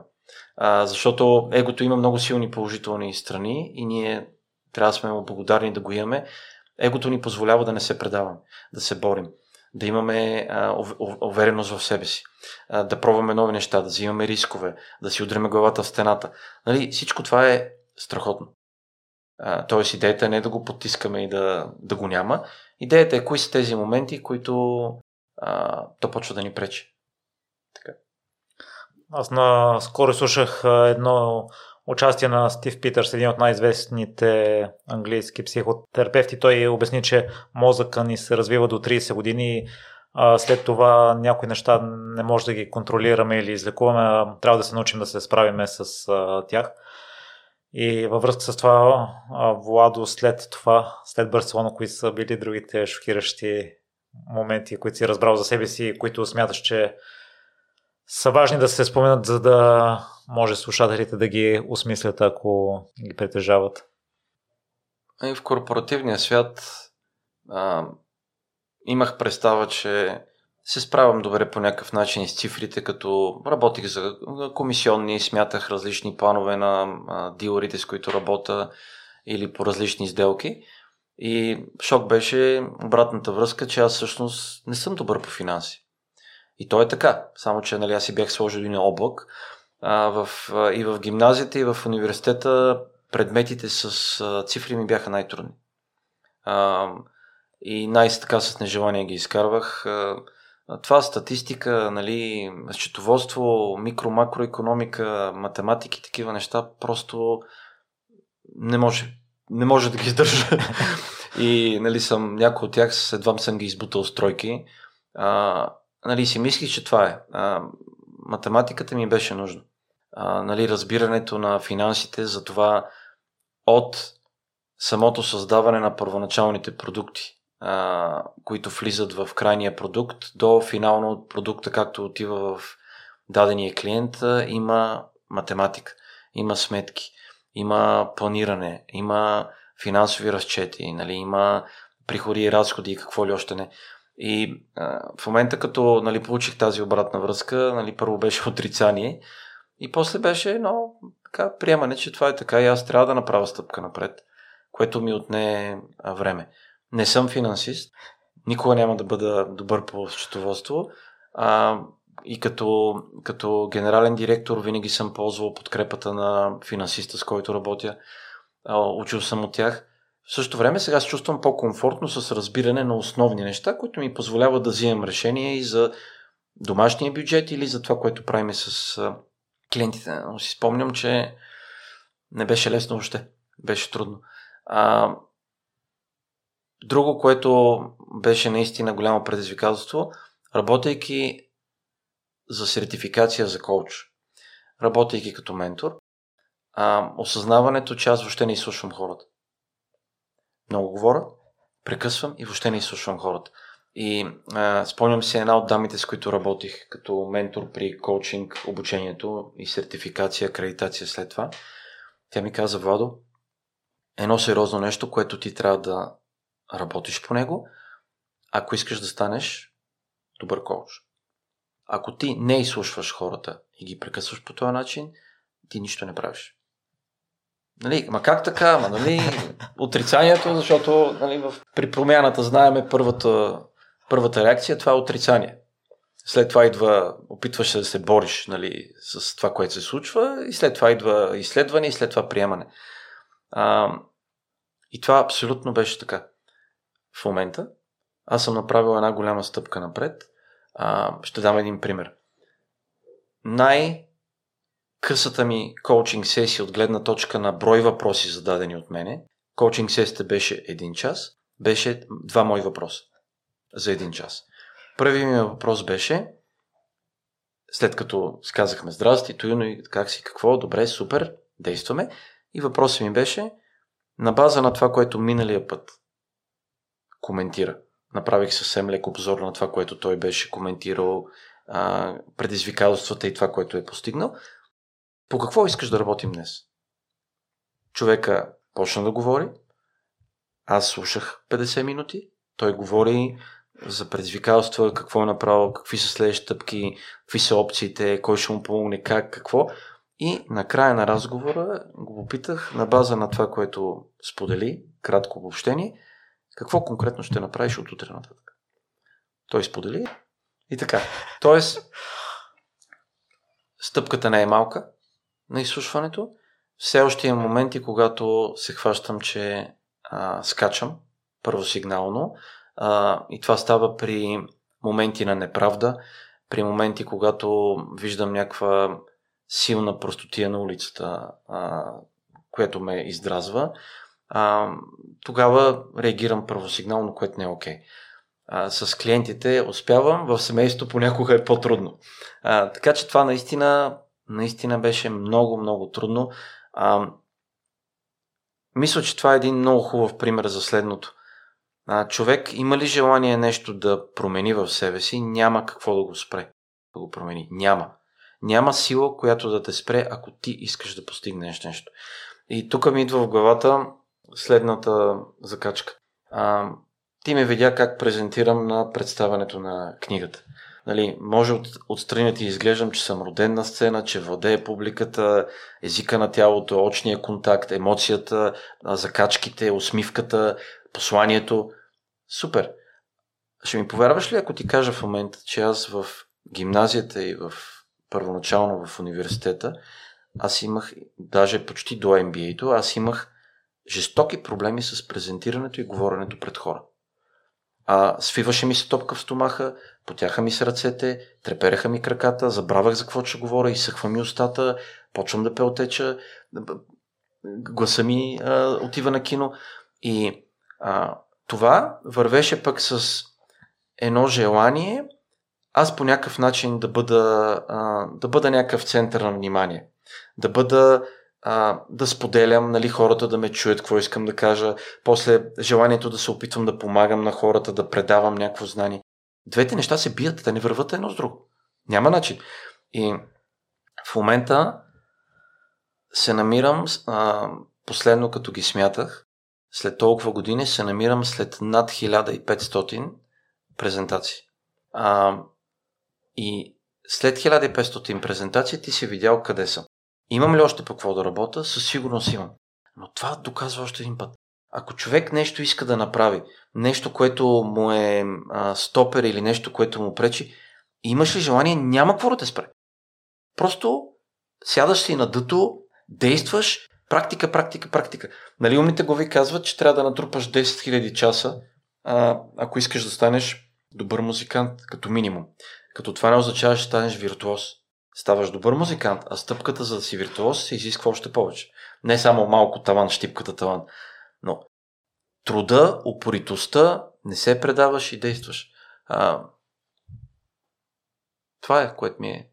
А, защото егото има много силни положителни страни и ние трябва да сме му благодарни да го имаме. Егото ни позволява да не се предаваме, да се борим, да имаме а, увереност в себе си, а, да пробваме нови неща, да взимаме рискове, да си удреме главата в стената. Нали, всичко това е страхотно. Тоест идеята не е да го потискаме и да, да го няма. Идеята е кои са тези моменти, които а, то почва да ни пречи. Така. Аз на скоро слушах едно участие на Стив Питърс, един от най-известните английски психотерапевти. Той обясни, че мозъка ни се развива до 30 години. А след това някои неща не може да ги контролираме или излекуваме. Трябва да се научим да се справиме с тях. И във връзка с това, Владо, след това, след Барселона, кои са били другите шокиращи моменти, които си разбрал за себе си, които смяташ, че са важни да се споменат, за да може слушателите да ги осмислят, ако ги притежават? В корпоративния свят а, имах представа, че се справям добре по някакъв начин с цифрите, като работих за комисионни, смятах различни планове на дилерите, с които работя или по различни сделки. И шок беше обратната връзка, че аз всъщност не съм добър по финанси. И то е така, само че нали, аз си бях сложил един облак. А, в, а, и в гимназията, и в университета предметите с а, цифри ми бяха най-трудни. А, и най-така с нежелание ги изкарвах. А, това статистика, нали, счетоводство, микро-макроекономика, математики, такива неща, просто не може. Не може да ги издържа. и нали, съм, някои от тях едва съм ги избутал с тройки. А, нали, си мислих, че това е. А, математиката ми беше нужна. а, нали, разбирането на финансите за това от самото създаване на първоначалните продукти, които влизат в крайния продукт, до финално продукта, както отива в дадения клиент, има математика, има сметки, има планиране, има финансови разчети, нали, има приходи и разходи и какво ли още не. И а, в момента, като нали, получих тази обратна връзка, нали, първо беше отрицание и после беше едно така, приемане, че това е така и аз трябва да направя стъпка напред, което ми отне време. Не съм финансист, никога няма да бъда добър по счетоводство, а, и като, като генерален директор винаги съм ползвал подкрепата на финансиста, с който работя. Учил съм от тях. В същото време сега се чувствам по-комфортно с разбиране на основни неща, които ми позволяват да взимам решение и за домашния бюджет или за това, което правим с клиентите. Но си спомням, че не беше лесно въобще. Беше трудно. А, друго, което беше наистина голямо предизвикателство, работейки за сертификация за коуч, работейки като ментор, а, осъзнаването, че аз въобще не изслушвам хората. Много говоря, прекъсвам и въобще не изслушвам хората. И а, спомням се една от дамите, с които работих като ментор при коучинг, обучението и сертификация, акредитация след това. Тя ми каза, Владо, едно сериозно нещо, което ти трябва да работиш по него, ако искаш да станеш добър коуч. Ако ти не изслушваш хората и ги прекъсваш по този начин, ти нищо не правиш. Нали, ма как така? Ма, нали, отрицанието, защото нали, в, при промяната знаеме първата, първата реакция, това е отрицание. След това идва, опитваш се да се бориш нали, с това, което се случва, и след това идва изследване, и след това приемане. А, и това абсолютно беше така. В момента аз съм направил една голяма стъпка напред а, ще дам един пример. Най- късата ми коучинг сесия от гледна точка на брой въпроси зададени от мене, коучинг сесията беше един час, беше два мои въпроса за един час. Първият ми въпрос беше, след като сказахме здрасти, Туюно и как си, какво, добре, супер, действаме. И въпросът ми беше, на база на това, което миналия път коментира, направих съвсем леко обзор на това, което той беше коментирал, а, предизвикателствата и това, което е постигнал. По какво искаш да работим днес? Човека почна да говори, аз слушах 50 минути, той говори за предизвикателства, какво е направил, какви са следващите стъпки, какви са опциите, кой ще му помогне, как, какво. И на края на разговора го попитах на база на това, което сподели, кратко обобщение – какво конкретно ще направиш от утре нататък? Той сподели и така. Тоест, стъпката не е малка на изслушването. Все още има моменти, когато се хващам, че а, скачам първосигнално а, и това става при моменти на неправда, при моменти, когато виждам някаква силна простотия на улицата, а, което ме издразва а, тогава реагирам първосигнално, което не е окей. Okay. с клиентите успявам, в семейството понякога е по-трудно. А, така че това наистина, наистина беше много, много трудно. А, мисля, че това е един много хубав пример за следното. А, човек има ли желание нещо да промени в себе си, няма какво да го спре, да го промени. Няма. Няма сила, която да те спре, ако ти искаш да постигнеш нещо. И тук ми идва в главата следната закачка. А, ти ме видя как презентирам на представането на книгата. Нали, може от, отстрани ти изглеждам, че съм роден на сцена, че владее публиката, езика на тялото, очния контакт, емоцията, закачките, усмивката, посланието. Супер! Ще ми повярваш ли, ако ти кажа в момента, че аз в гимназията и в първоначално в университета, аз имах, даже почти до MBA-то, аз имах жестоки проблеми с презентирането и говоренето пред хора. А, свиваше ми се топка в стомаха, потяха ми се ръцете, трепереха ми краката, забравях за какво ще говоря, изсъхва ми устата, почвам да пеотеча, гласа ми а, отива на кино. И а, това вървеше пък с едно желание аз по някакъв начин да бъда, а, да бъда някакъв център на внимание. Да бъда а, да споделям, нали, хората да ме чуят какво искам да кажа, после желанието да се опитвам да помагам на хората, да предавам някакво знание. Двете неща се бият, те не върват едно с друго. Няма начин. И в момента се намирам, а, последно като ги смятах, след толкова години се намирам след над 1500 презентации. А, и след 1500 презентации ти си видял къде съм. Имам ли още по какво да работя? Със сигурност имам. Но това доказва още един път. Ако човек нещо иска да направи, нещо, което му е а, стопер или нещо, което му пречи, имаш ли желание, няма какво да те спре. Просто сядаш си на дъто, действаш, практика, практика, практика. Нали умните глави казват, че трябва да натрупаш 10 000 часа, а, ако искаш да станеш добър музикант, като минимум. Като това не означава, че станеш виртуоз. Ставаш добър музикант, а стъпката за да си виртуоз се изисква още повече. Не само малко таван, щипката таван. Но труда, упоритостта, не се предаваш и действаш. А, това е, което ми е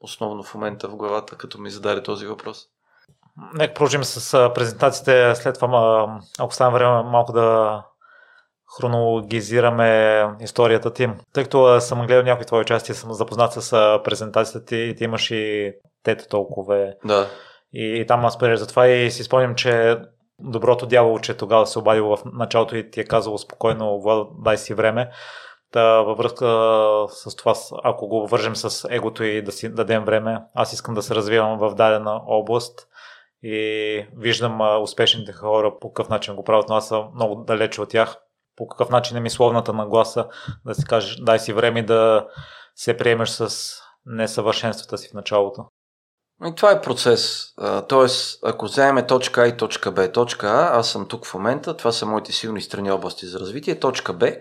основно в момента в главата, като ми зададе този въпрос. Нека продължим с презентациите. След това, ако стане време, малко да хронологизираме историята ти. Тъй като съм гледал някои твои части, съм запознат с презентацията ти и ти имаш и тето толкова. Да. И, и там аз за това и си спомням, че доброто дявол, че тогава се обадил в началото и ти е казало спокойно, Влад, дай си време. Та, във връзка с това, ако го вържем с егото и да си дадем време, аз искам да се развивам в дадена област и виждам успешните хора по какъв начин го правят, но аз съм много далече от тях по какъв начин е мисловната нагласа, да си кажеш, дай си време да се приемеш с несъвършенствата си в началото. И това е процес. Тоест, ако вземем точка А и точка Б, точка А, аз съм тук в момента, това са моите силни страни области за развитие, точка Б,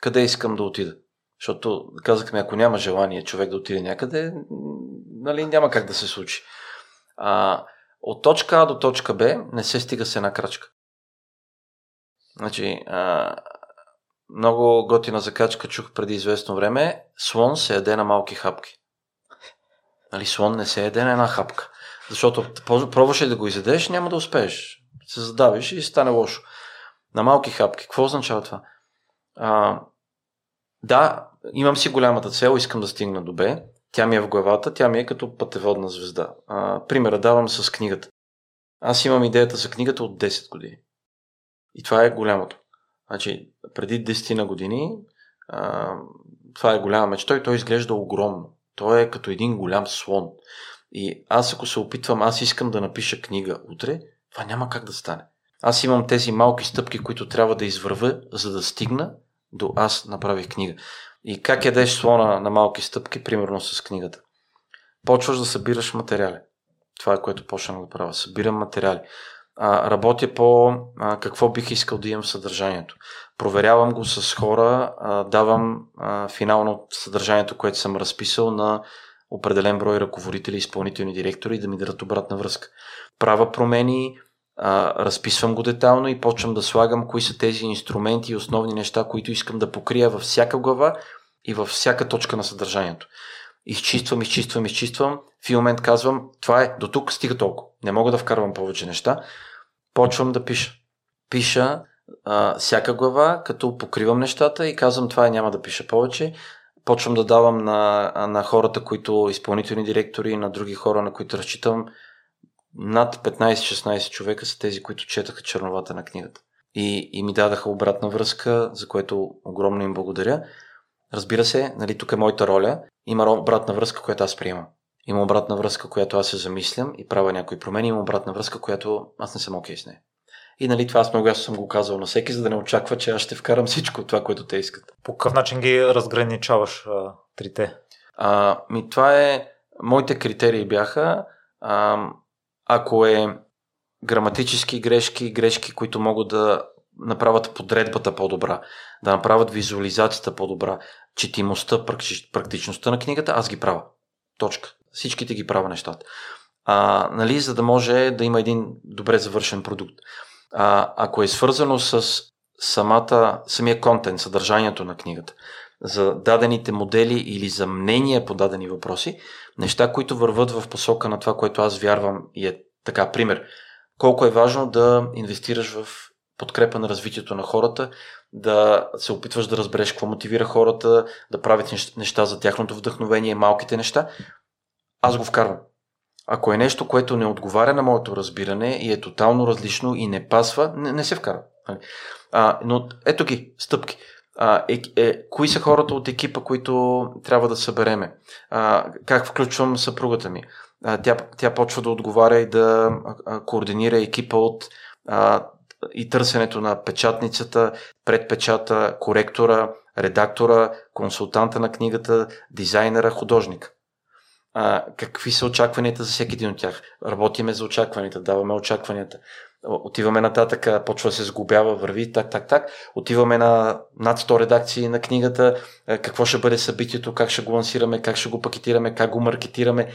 къде искам да отида. Защото казахме, ако няма желание човек да отиде някъде, нали, няма как да се случи. А, от точка А до точка Б не се стига с една крачка. Значи, а, много готина закачка чух преди известно време. Слон се яде на малки хапки. Нали, слон не се яде на една хапка. Защото пробваш ли да го изядеш, няма да успееш. Се задавиш и стане лошо. На малки хапки. Какво означава това? А, да, имам си голямата цел, искам да стигна до Б. Тя ми е в главата, тя ми е като пътеводна звезда. А, примера давам с книгата. Аз имам идеята за книгата от 10 години. И това е голямото. Значи, преди 10 на години а, това е голяма мечта и той изглежда огромно. Той е като един голям слон. И аз ако се опитвам, аз искам да напиша книга утре, това няма как да стане. Аз имам тези малки стъпки, които трябва да извървя, за да стигна до аз направих книга. И как ядеш слона на малки стъпки, примерно с книгата? Почваш да събираш материали. Това е което почнах да правя. Събирам материали работя по а, какво бих искал да имам в съдържанието. Проверявам го с хора, а, давам а, финално съдържанието, което съм разписал на определен брой ръководители, изпълнителни директори да ми дадат обратна връзка. Правя промени, а, разписвам го детално и почвам да слагам кои са тези инструменти и основни неща, които искам да покрия във всяка глава и във всяка точка на съдържанието. Изчиствам, изчиствам, изчиствам. В момент казвам, това е, до тук стига толкова. Не мога да вкарвам повече неща почвам да пиша. Пиша а, всяка глава, като покривам нещата и казвам това няма да пиша повече. Почвам да давам на, на хората, които изпълнителни директори, на други хора, на които разчитам. Над 15-16 човека са тези, които четаха черновата на книгата. И, и ми дадаха обратна връзка, за което огромно им благодаря. Разбира се, нали, тук е моята роля. Има обратна връзка, която аз приемам. Има обратна връзка, която аз се замислям и правя някои промени. Има обратна връзка, която аз не съм окей okay с нея. И нали това аз много съм го казал на всеки, за да не очаква, че аз ще вкарам всичко това, което те искат. По какъв начин ги разграничаваш а, трите? А, ми това е... Моите критерии бяха а, ако е граматически грешки, грешки, които могат да направят подредбата по-добра, да направят визуализацията по-добра, четимостта, практичността на книгата, аз ги правя. Точка. Всичките ги правя нещата. А, нали, за да може да има един добре завършен продукт. А, ако е свързано с самата, самия контент, съдържанието на книгата, за дадените модели или за мнения по дадени въпроси, неща, които върват в посока на това, което аз вярвам и е така, пример. Колко е важно да инвестираш в подкрепа на развитието на хората, да се опитваш да разбереш какво мотивира хората, да правите неща за тяхното вдъхновение, малките неща. Аз го вкарвам. Ако е нещо, което не отговаря на моето разбиране и е тотално различно и не пасва, не, не се вкарва. Нали? А, но ето ги, стъпки. А, е, е, кои са хората от екипа, които трябва да събереме? А, как включвам съпругата ми? А, тя, тя почва да отговаря и да а, координира екипа от а, и търсенето на печатницата, предпечата, коректора, редактора, консултанта на книгата, дизайнера, художник. А, какви са очакванията за всеки един от тях? Работиме за очакванията, даваме очакванията. Отиваме нататък, почва да се сгубява, върви, так, так, так. Отиваме на над 100 редакции на книгата, какво ще бъде събитието, как ще го лансираме, как ще го пакетираме, как го маркетираме.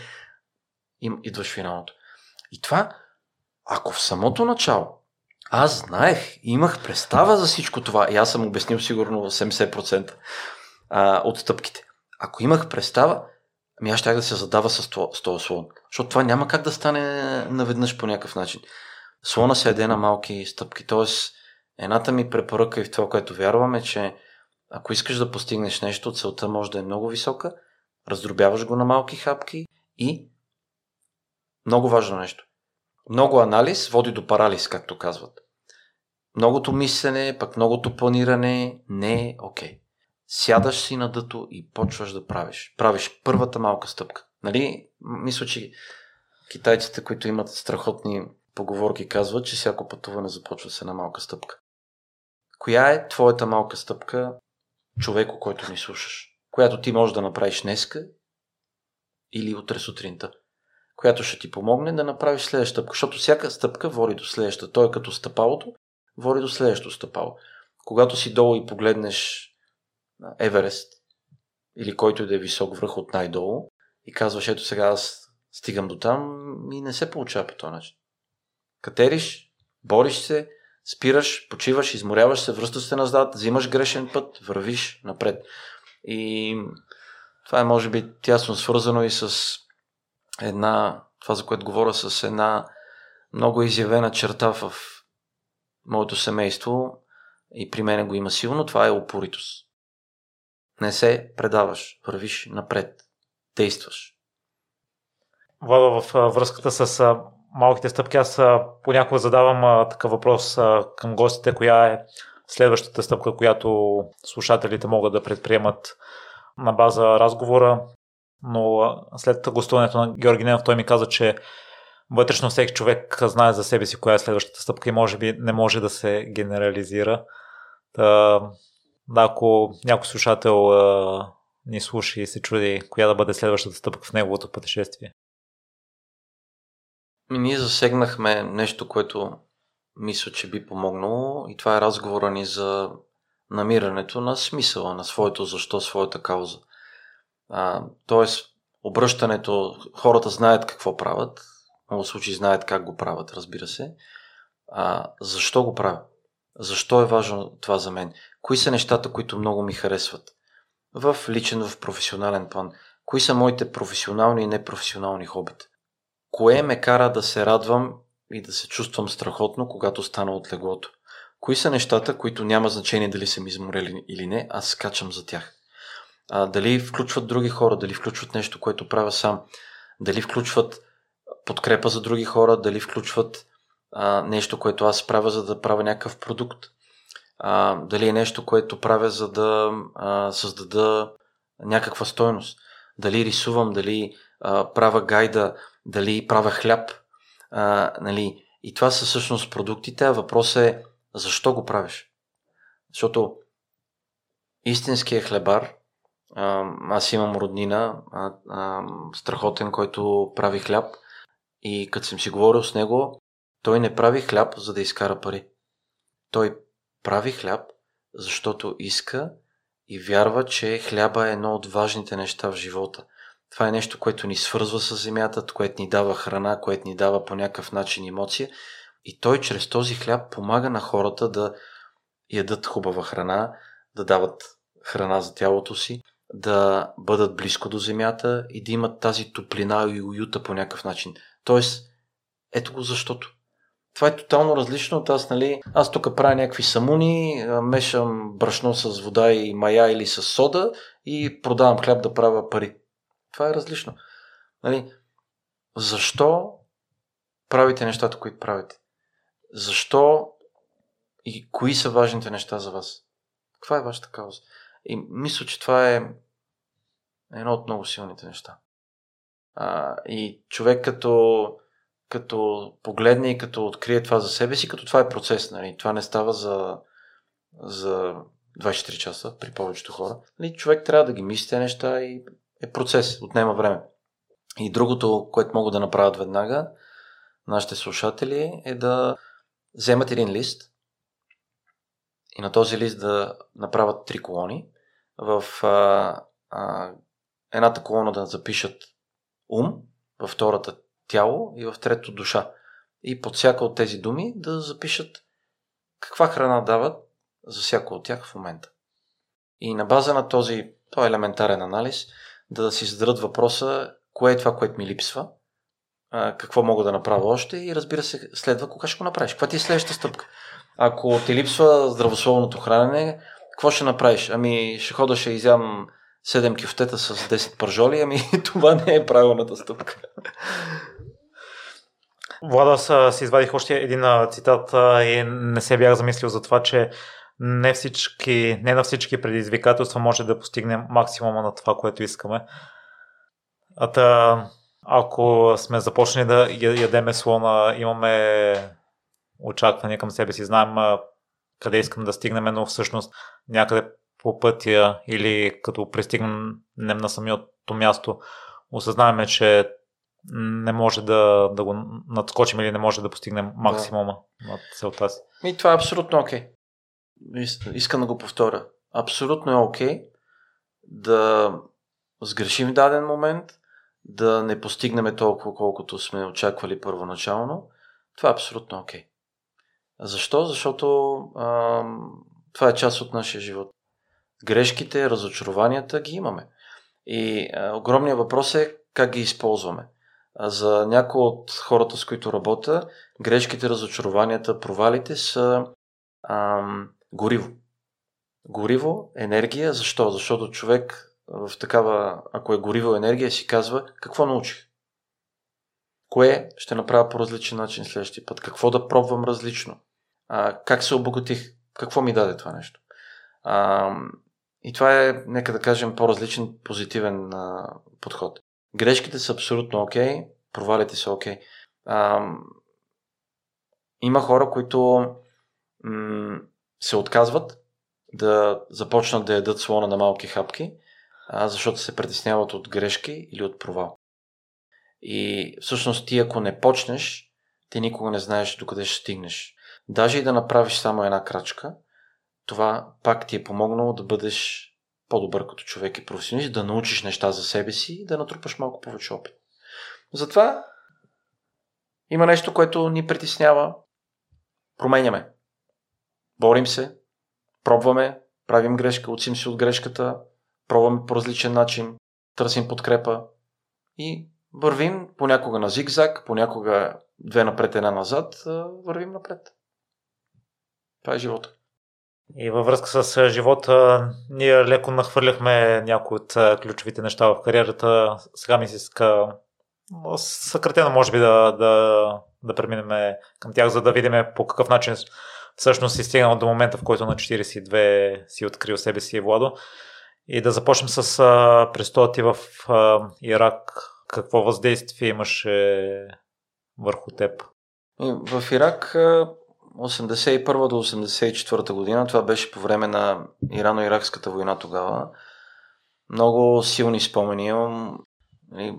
И идваш финалното. И това, ако в самото начало аз знаех, имах представа за всичко това и аз съм обяснил сигурно 70% а, от стъпките. Ако имах представа, ами аз щях да се задава с, това, с този слон. Защото това няма как да стане наведнъж по някакъв начин. Слона се еде на малки стъпки. Тоест, едната ми препоръка и в това, което вярваме, че ако искаш да постигнеш нещо, целта може да е много висока, раздробяваш го на малки хапки и много важно нещо. Много анализ води до парализ, както казват. Многото мислене, пък многото планиране не е окей. Okay. Сядаш си на дъто и почваш да правиш. Правиш първата малка стъпка. Нали? Мисля, че китайците, които имат страхотни поговорки, казват, че всяко пътуване започва с една малка стъпка. Коя е твоята малка стъпка, човеко, който ни слушаш? Която ти можеш да направиш днеска или утре сутринта? Която ще ти помогне да направиш следващата стъпка, защото всяка стъпка води до следващата. Той е като стъпалото, води до следващото стъпало. Когато си долу и погледнеш Еверест или който да е висок връх от най-долу и казваш, ето сега аз стигам до там и не се получава по този начин. Катериш, бориш се, спираш, почиваш, изморяваш се, връщаш се назад, взимаш грешен път, вървиш напред. И това е може би тясно свързано и с една, това за което говоря, с една много изявена черта в моето семейство и при мен го има силно, това е упоритост. Не се предаваш, вървиш напред, действаш. Владо, в връзката с малките стъпки, аз понякога задавам такъв въпрос към гостите, коя е следващата стъпка, която слушателите могат да предприемат на база разговора. Но след гостуването на Георги Ненов, той ми каза, че вътрешно всеки човек знае за себе си коя е следващата стъпка и може би не може да се генерализира. Да, ако някой слушател а, ни слуша и се чуди коя да бъде следващата стъпка в неговото пътешествие. Ние засегнахме нещо, което мисля, че би помогнало и това е разговора ни за намирането на смисъла, на своето защо, своята кауза. А, тоест, обръщането, хората знаят какво правят, много случаи знаят как го правят, разбира се. А, защо го правят? Защо е важно това за мен? Кои са нещата, които много ми харесват? В личен, в професионален план. Кои са моите професионални и непрофесионални хобита? Кое ме кара да се радвам и да се чувствам страхотно, когато стана от леглото? Кои са нещата, които няма значение дали съм изморели или не, аз скачам за тях? А, дали включват други хора, дали включват нещо, което правя сам, дали включват подкрепа за други хора, дали включват а, нещо, което аз правя, за да правя някакъв продукт. А, дали е нещо, което правя, за да а, създада някаква стойност. Дали рисувам, дали а, правя гайда, дали правя хляб. А, нали. И това са всъщност продуктите, а въпросът е защо го правиш. Защото истинският хлебар, а, аз имам роднина, а, а, страхотен, който прави хляб, и като съм си говорил с него, той не прави хляб, за да изкара пари. Той прави хляб, защото иска и вярва, че хляба е едно от важните неща в живота. Това е нещо, което ни свързва с земята, което ни дава храна, което ни дава по някакъв начин емоция. И той чрез този хляб помага на хората да ядат хубава храна, да дават храна за тялото си, да бъдат близко до земята и да имат тази топлина и уюта по някакъв начин. Тоест, ето го защото. Това е тотално различно аз, нали? Аз тук правя някакви самуни, мешам брашно с вода и мая или с сода и продавам хляб да правя пари. Това е различно. Нали? Защо правите нещата, които правите? Защо и кои са важните неща за вас? Каква е вашата кауза? И мисля, че това е едно от много силните неща. А, и човек като, като погледне и като открие това за себе си, като това е процес. Нали? Това не става за, за 24 часа при повечето хора. Нали? Човек трябва да ги мисли тези неща и е процес, отнема време. И другото, което мога да направят веднага, нашите слушатели, е да вземат един лист и на този лист да направят три колони. В а, а, едната колона да запишат ум, във втората тяло и в трето душа. И под всяка от тези думи да запишат каква храна дават за всяко от тях в момента. И на база на този, този елементарен анализ да си зададат въпроса кое е това, което ми липсва, какво мога да направя още и разбира се, следва кога ще го направиш. Каква ти е следващата стъпка? Ако ти липсва здравословното хранене, какво ще направиш? Ами ще хода, ще изям 7 кюфтета с 10 пържоли, ами това не е правилната стъпка. Влада, си извадих още един цитат и не се бях замислил за това, че не, всички, не на всички предизвикателства може да постигнем максимума на това, което искаме. А та, ако сме започнали да ядеме слона, имаме очаквания към себе си, знаем къде искам да стигнем, но всъщност някъде по пътя или като пристигнем на самото място, осъзнаваме, че не може да, да го надскочим или не може да постигнем максимума да. на целта си. И това е абсолютно окей. Okay. Искам да го повторя. Абсолютно е окей okay да сгрешим в даден момент, да не постигнем толкова, колкото сме очаквали първоначално. Това е абсолютно окей. Okay. Защо? Защото а, това е част от нашия живот. Грешките, разочарованията ги имаме. И а, огромният въпрос е как ги използваме. А за някои от хората, с които работя, грешките, разочарованията, провалите са ам, гориво. Гориво, енергия. Защо? Защото човек в такава, ако е гориво енергия, си казва какво научих. Кое ще направя по различен начин следващия път? Какво да пробвам различно? А, как се обогатих? Какво ми даде това нещо? А, и това е, нека да кажем, по-различен позитивен а, подход. Грешките са абсолютно окей, okay, провалите са окей. Okay. има хора, които м- се отказват да започнат да ядат слона на малки хапки, а, защото се притесняват от грешки или от провал. И всъщност ти ако не почнеш, ти никога не знаеш докъде ще стигнеш. Даже и да направиш само една крачка, това пак ти е помогнало да бъдеш по-добър като човек и професионалист, да научиш неща за себе си и да натрупаш малко повече опит. Затова има нещо, което ни притеснява. Променяме. Борим се, пробваме, правим грешка, учим се от грешката, пробваме по различен начин, търсим подкрепа и вървим понякога на зигзаг, понякога две напред, една назад, вървим напред. Това е живота. И във връзка с живота, ние леко нахвърляхме някои от ключовите неща в кариерата. Сега ми се иска съкратено, може би, да, да, да преминем към тях, за да видим по какъв начин всъщност си стигнал до момента, в който на 42 си открил себе си Владо. И да започнем с престоя ти в а, Ирак. Какво въздействие имаше върху теб? В Ирак 81 до 84 година, това беше по време на Ирано-Иракската война тогава. Много силни спомени имам. Нали,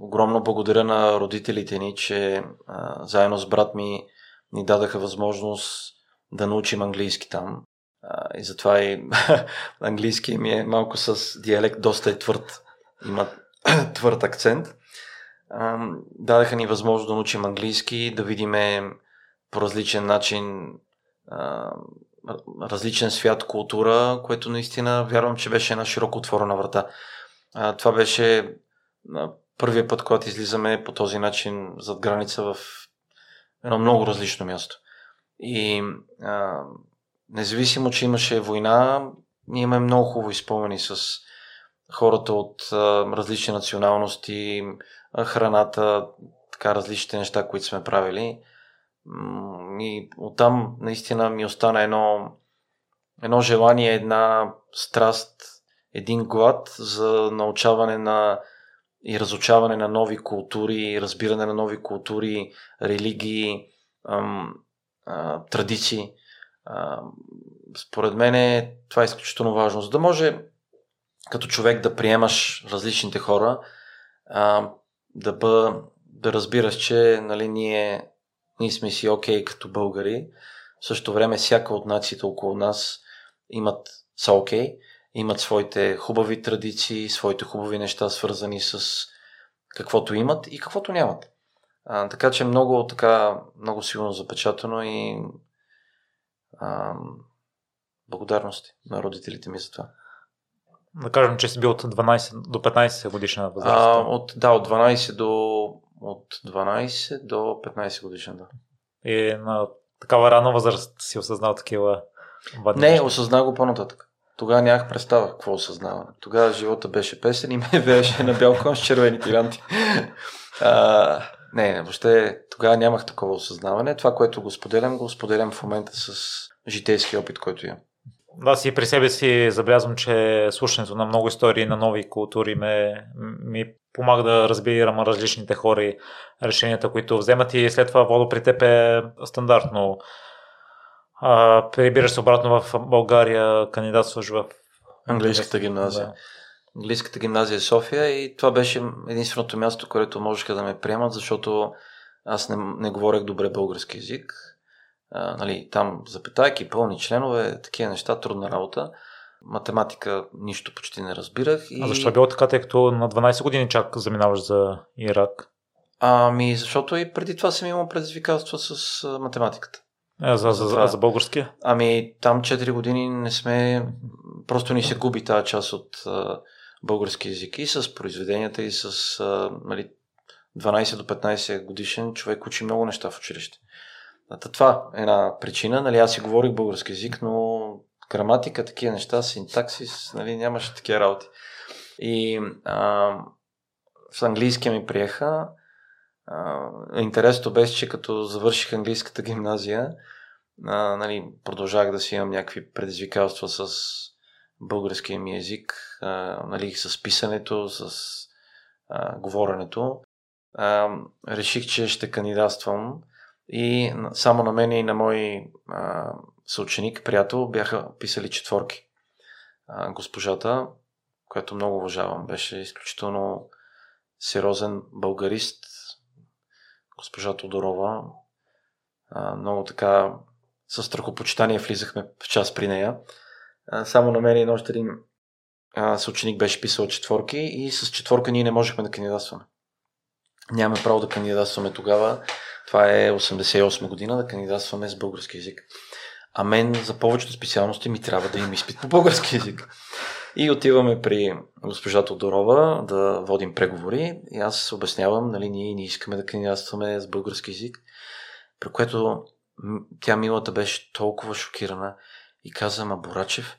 огромно благодаря на родителите ни, че а, заедно с брат ми ни дадаха възможност да научим английски там. А, и затова и английски ми е малко с диалект, доста е твърд. Има твърд акцент. А, дадаха ни възможност да научим английски, да видиме по различен начин а, различен свят, култура, което наистина вярвам, че беше една широко отворена врата. А, това беше а, първият път, когато излизаме по този начин зад граница в едно много различно място. И а, независимо, че имаше война, ние имаме много хубаво изпомени с хората от а, различни националности, храната, така различните неща, които сме правили. И оттам наистина ми остана едно, едно желание, една страст, един глад за научаване на и разучаване на нови култури, разбиране на нови култури, религии, ам, а, традиции. А, според мен това е изключително важно. За да може като човек да приемаш различните хора, а, да, бъ, да разбираш, че нали, ние, ние сме си окей okay като българи. В същото време всяка от нациите около нас имат, са окей, okay, имат своите хубави традиции, своите хубави неща, свързани с каквото имат и каквото нямат. А, така че много така, много силно запечатано и а, благодарности на родителите ми за това. Да кажем, че си бил от 12 до 15 годишна възраст. А, от, да, от 12 до от 12 до 15 годишна, да. И на такава рана възраст си осъзнал такива Не, осъзнах го по-нататък. Тогава нямах представа какво осъзнаване. Тогава живота беше песен и ме вееше на бял кон с червени тиранти. А, не, не, въобще тогава нямах такова осъзнаване. Това, което го споделям, го споделям в момента с житейски опит, който имам. Аз и при себе си забелязвам, че слушането на много истории на нови култури ме, ми помага да разбирам различните хора и решенията, които вземат и след това Водо при теб е стандартно. А, прибираш се обратно в България, кандидатстваш в английската гимназия. Да. Английската гимназия е София и това беше единственото място, което можеха да ме приемат, защото аз не, не говорех добре български язик а, нали, там запитайки, пълни членове, такива неща, трудна работа. Математика нищо почти не разбирах. И... А защо е било така, тъй като на 12 години чак заминаваш за Ирак? Ами, защото и преди това съм имал предизвикателства с математиката. А за, за, за, за българския? Ами, там 4 години не сме... Просто ни се губи тази част от а, български язик и с произведенията и с а, нали, 12 до 15 годишен човек учи много неща в училище. Това е една причина. Нали, аз си говорих български язик, но граматика, такива неща, синтаксис, нали, нямаше такива работи. И а, с английския ми приеха. А, интересното беше, че като завърших английската гимназия, а, нали, продължах да си имам някакви предизвикателства с българския ми език, а, нали, с писането, с а, говоренето. А, реших, че ще кандидатствам и само на мен и на мой а, съученик, приятел, бяха писали четворки. А, госпожата, която много уважавам, беше изключително сериозен българист, госпожа Тодорова. А, много така с страхопочитание влизахме в час при нея. А, само на мен и още един съученик беше писал четворки и с четворка ние не можехме да кандидатстваме. Нямаме право да кандидатстваме тогава това е 88 година да кандидатстваме с български язик. А мен за повечето специалности ми трябва да има изпит по български язик. И отиваме при госпожа Тодорова да водим преговори и аз обяснявам, нали, ние не искаме да кандидатстваме с български язик, при което тя милата беше толкова шокирана и каза, ма Борачев,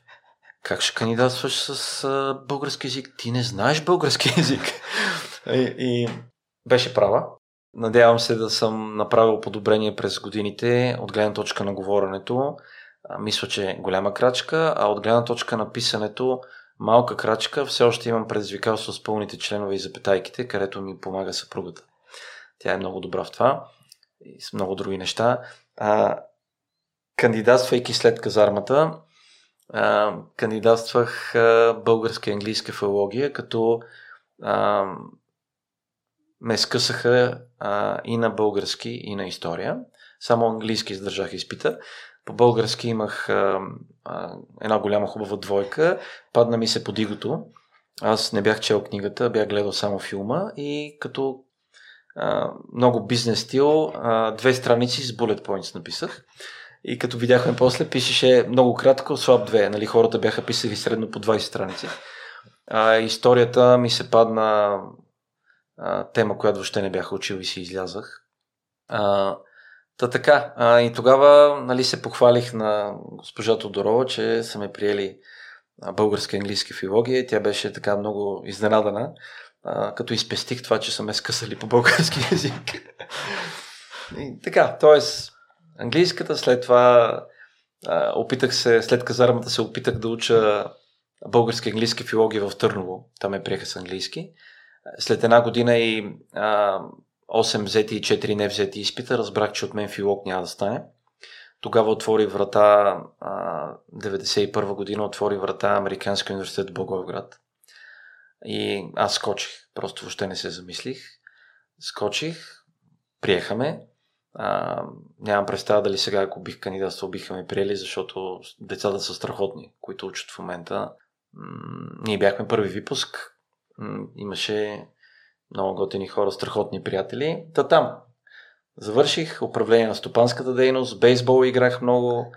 как ще кандидатстваш с български язик? Ти не знаеш български язик. и, и беше права. Надявам се да съм направил подобрение през годините от гледна точка на говоренето. Мисля, че е голяма крачка, а от гледна точка на писането малка крачка. Все още имам предизвикателство с пълните членове и запетайките, където ми помага съпругата. Тя е много добра в това и с много други неща. А, кандидатствайки след казармата, а, кандидатствах а, българска и английска филология, като а, ме скъсаха а, и на български, и на история. Само английски издържах изпита. По български имах а, а, една голяма хубава двойка. Падна ми се под игото. Аз не бях чел книгата, бях гледал само филма и като а, много бизнес стил, а, две страници с bullet points написах. И като видяхме после, пишеше много кратко, слаб 2. Нали, хората бяха писали средно по 20 страници. А, историята ми се падна тема, която въобще не бях учил и си излязах. А, та така. А, и тогава нали, се похвалих на госпожа Тодорова, че са ме приели българска и английска филология. Тя беше така много изненадана, а, като изпестих това, че са ме скъсали по български язик. и така, т.е. английската, след това а, опитах се, след казармата се опитах да уча български английски филология в Търново. Там ме приеха с английски. След една година и а, 8 взети и 4 не взети изпита, разбрах, че от мен филолог няма да стане. Тогава отвори врата, а, 91 година отвори врата Американски университет в Благоевград. И аз скочих, просто въобще не се замислих. Скочих, приехаме. А, нямам представа дали сега, ако бих кандидатствал, биха ме приели, защото децата са страхотни, които учат в момента. М- ние бяхме първи випуск, имаше много готини хора, страхотни приятели. Та там, Завърших управление на стопанската дейност, бейсбол играх много,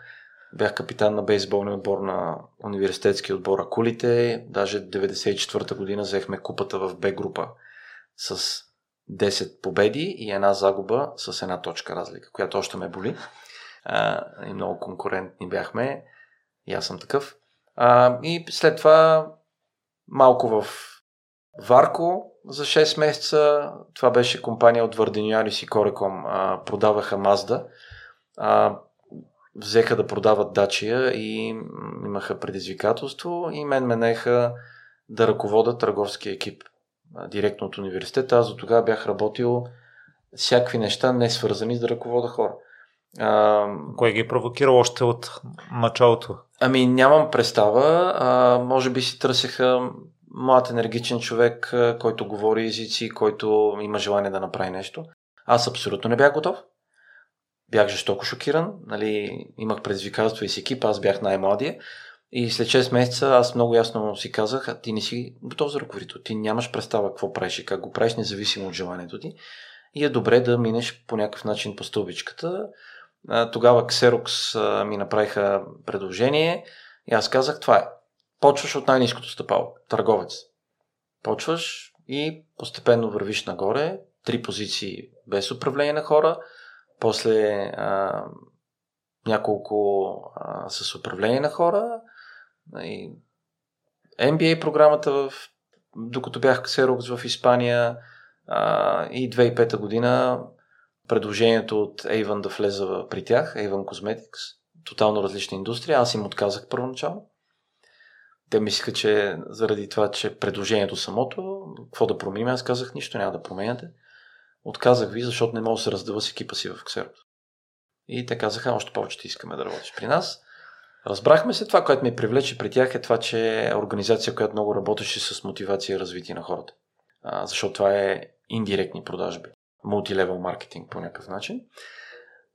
бях капитан на бейсболния отбор на университетски отбор Акулите, даже 94-та година взехме купата в Б група с 10 победи и една загуба с една точка разлика, която още ме боли. А, и много конкурентни бяхме. И аз съм такъв. А, и след това малко в Варко, за 6 месеца. Това беше компания от Вардениалис и Кореком. А, продаваха Мазда. А, взеха да продават Дачия и имаха предизвикателство и мен менеха да ръковода търговския екип а, директно от университета. Аз до тогава бях работил всякакви неща, не свързани с да ръковода хора. А, Кой ги е провокира още от началото? Ами нямам представа. А, може би си търсеха млад енергичен човек, който говори езици, който има желание да направи нещо. Аз абсолютно не бях готов. Бях жестоко шокиран. Нали, имах предизвикателство и с екип, аз бях най-младия. И след 6 месеца аз много ясно си казах, ти не си готов за ръководител. Ти нямаш представа какво правиш и как го правиш, независимо от желанието ти. И е добре да минеш по някакъв начин по стълбичката. Тогава Xerox ми направиха предложение и аз казах, това е почваш от най-низкото стъпало, търговец. Почваш и постепенно вървиш нагоре, три позиции без управление на хора, после а, няколко а, с управление на хора, и MBA програмата, в, докато бях Xerox в Испания а, и 2005 година предложението от Avon да влеза при тях, Avon Cosmetics, тотално различна индустрия, аз им отказах първоначално те мислиха, че заради това, че предложението самото, какво да променим, аз казах, нищо няма да променяте. Отказах ви, защото не мога да се раздава с екипа си в Xerox. И те казаха, още повече ти искаме да работиш при нас. Разбрахме се, това, което ме привлече при тях е това, че е организация, която много работеше с мотивация и развитие на хората. А, защото това е индиректни продажби. Мултилевел маркетинг по някакъв начин.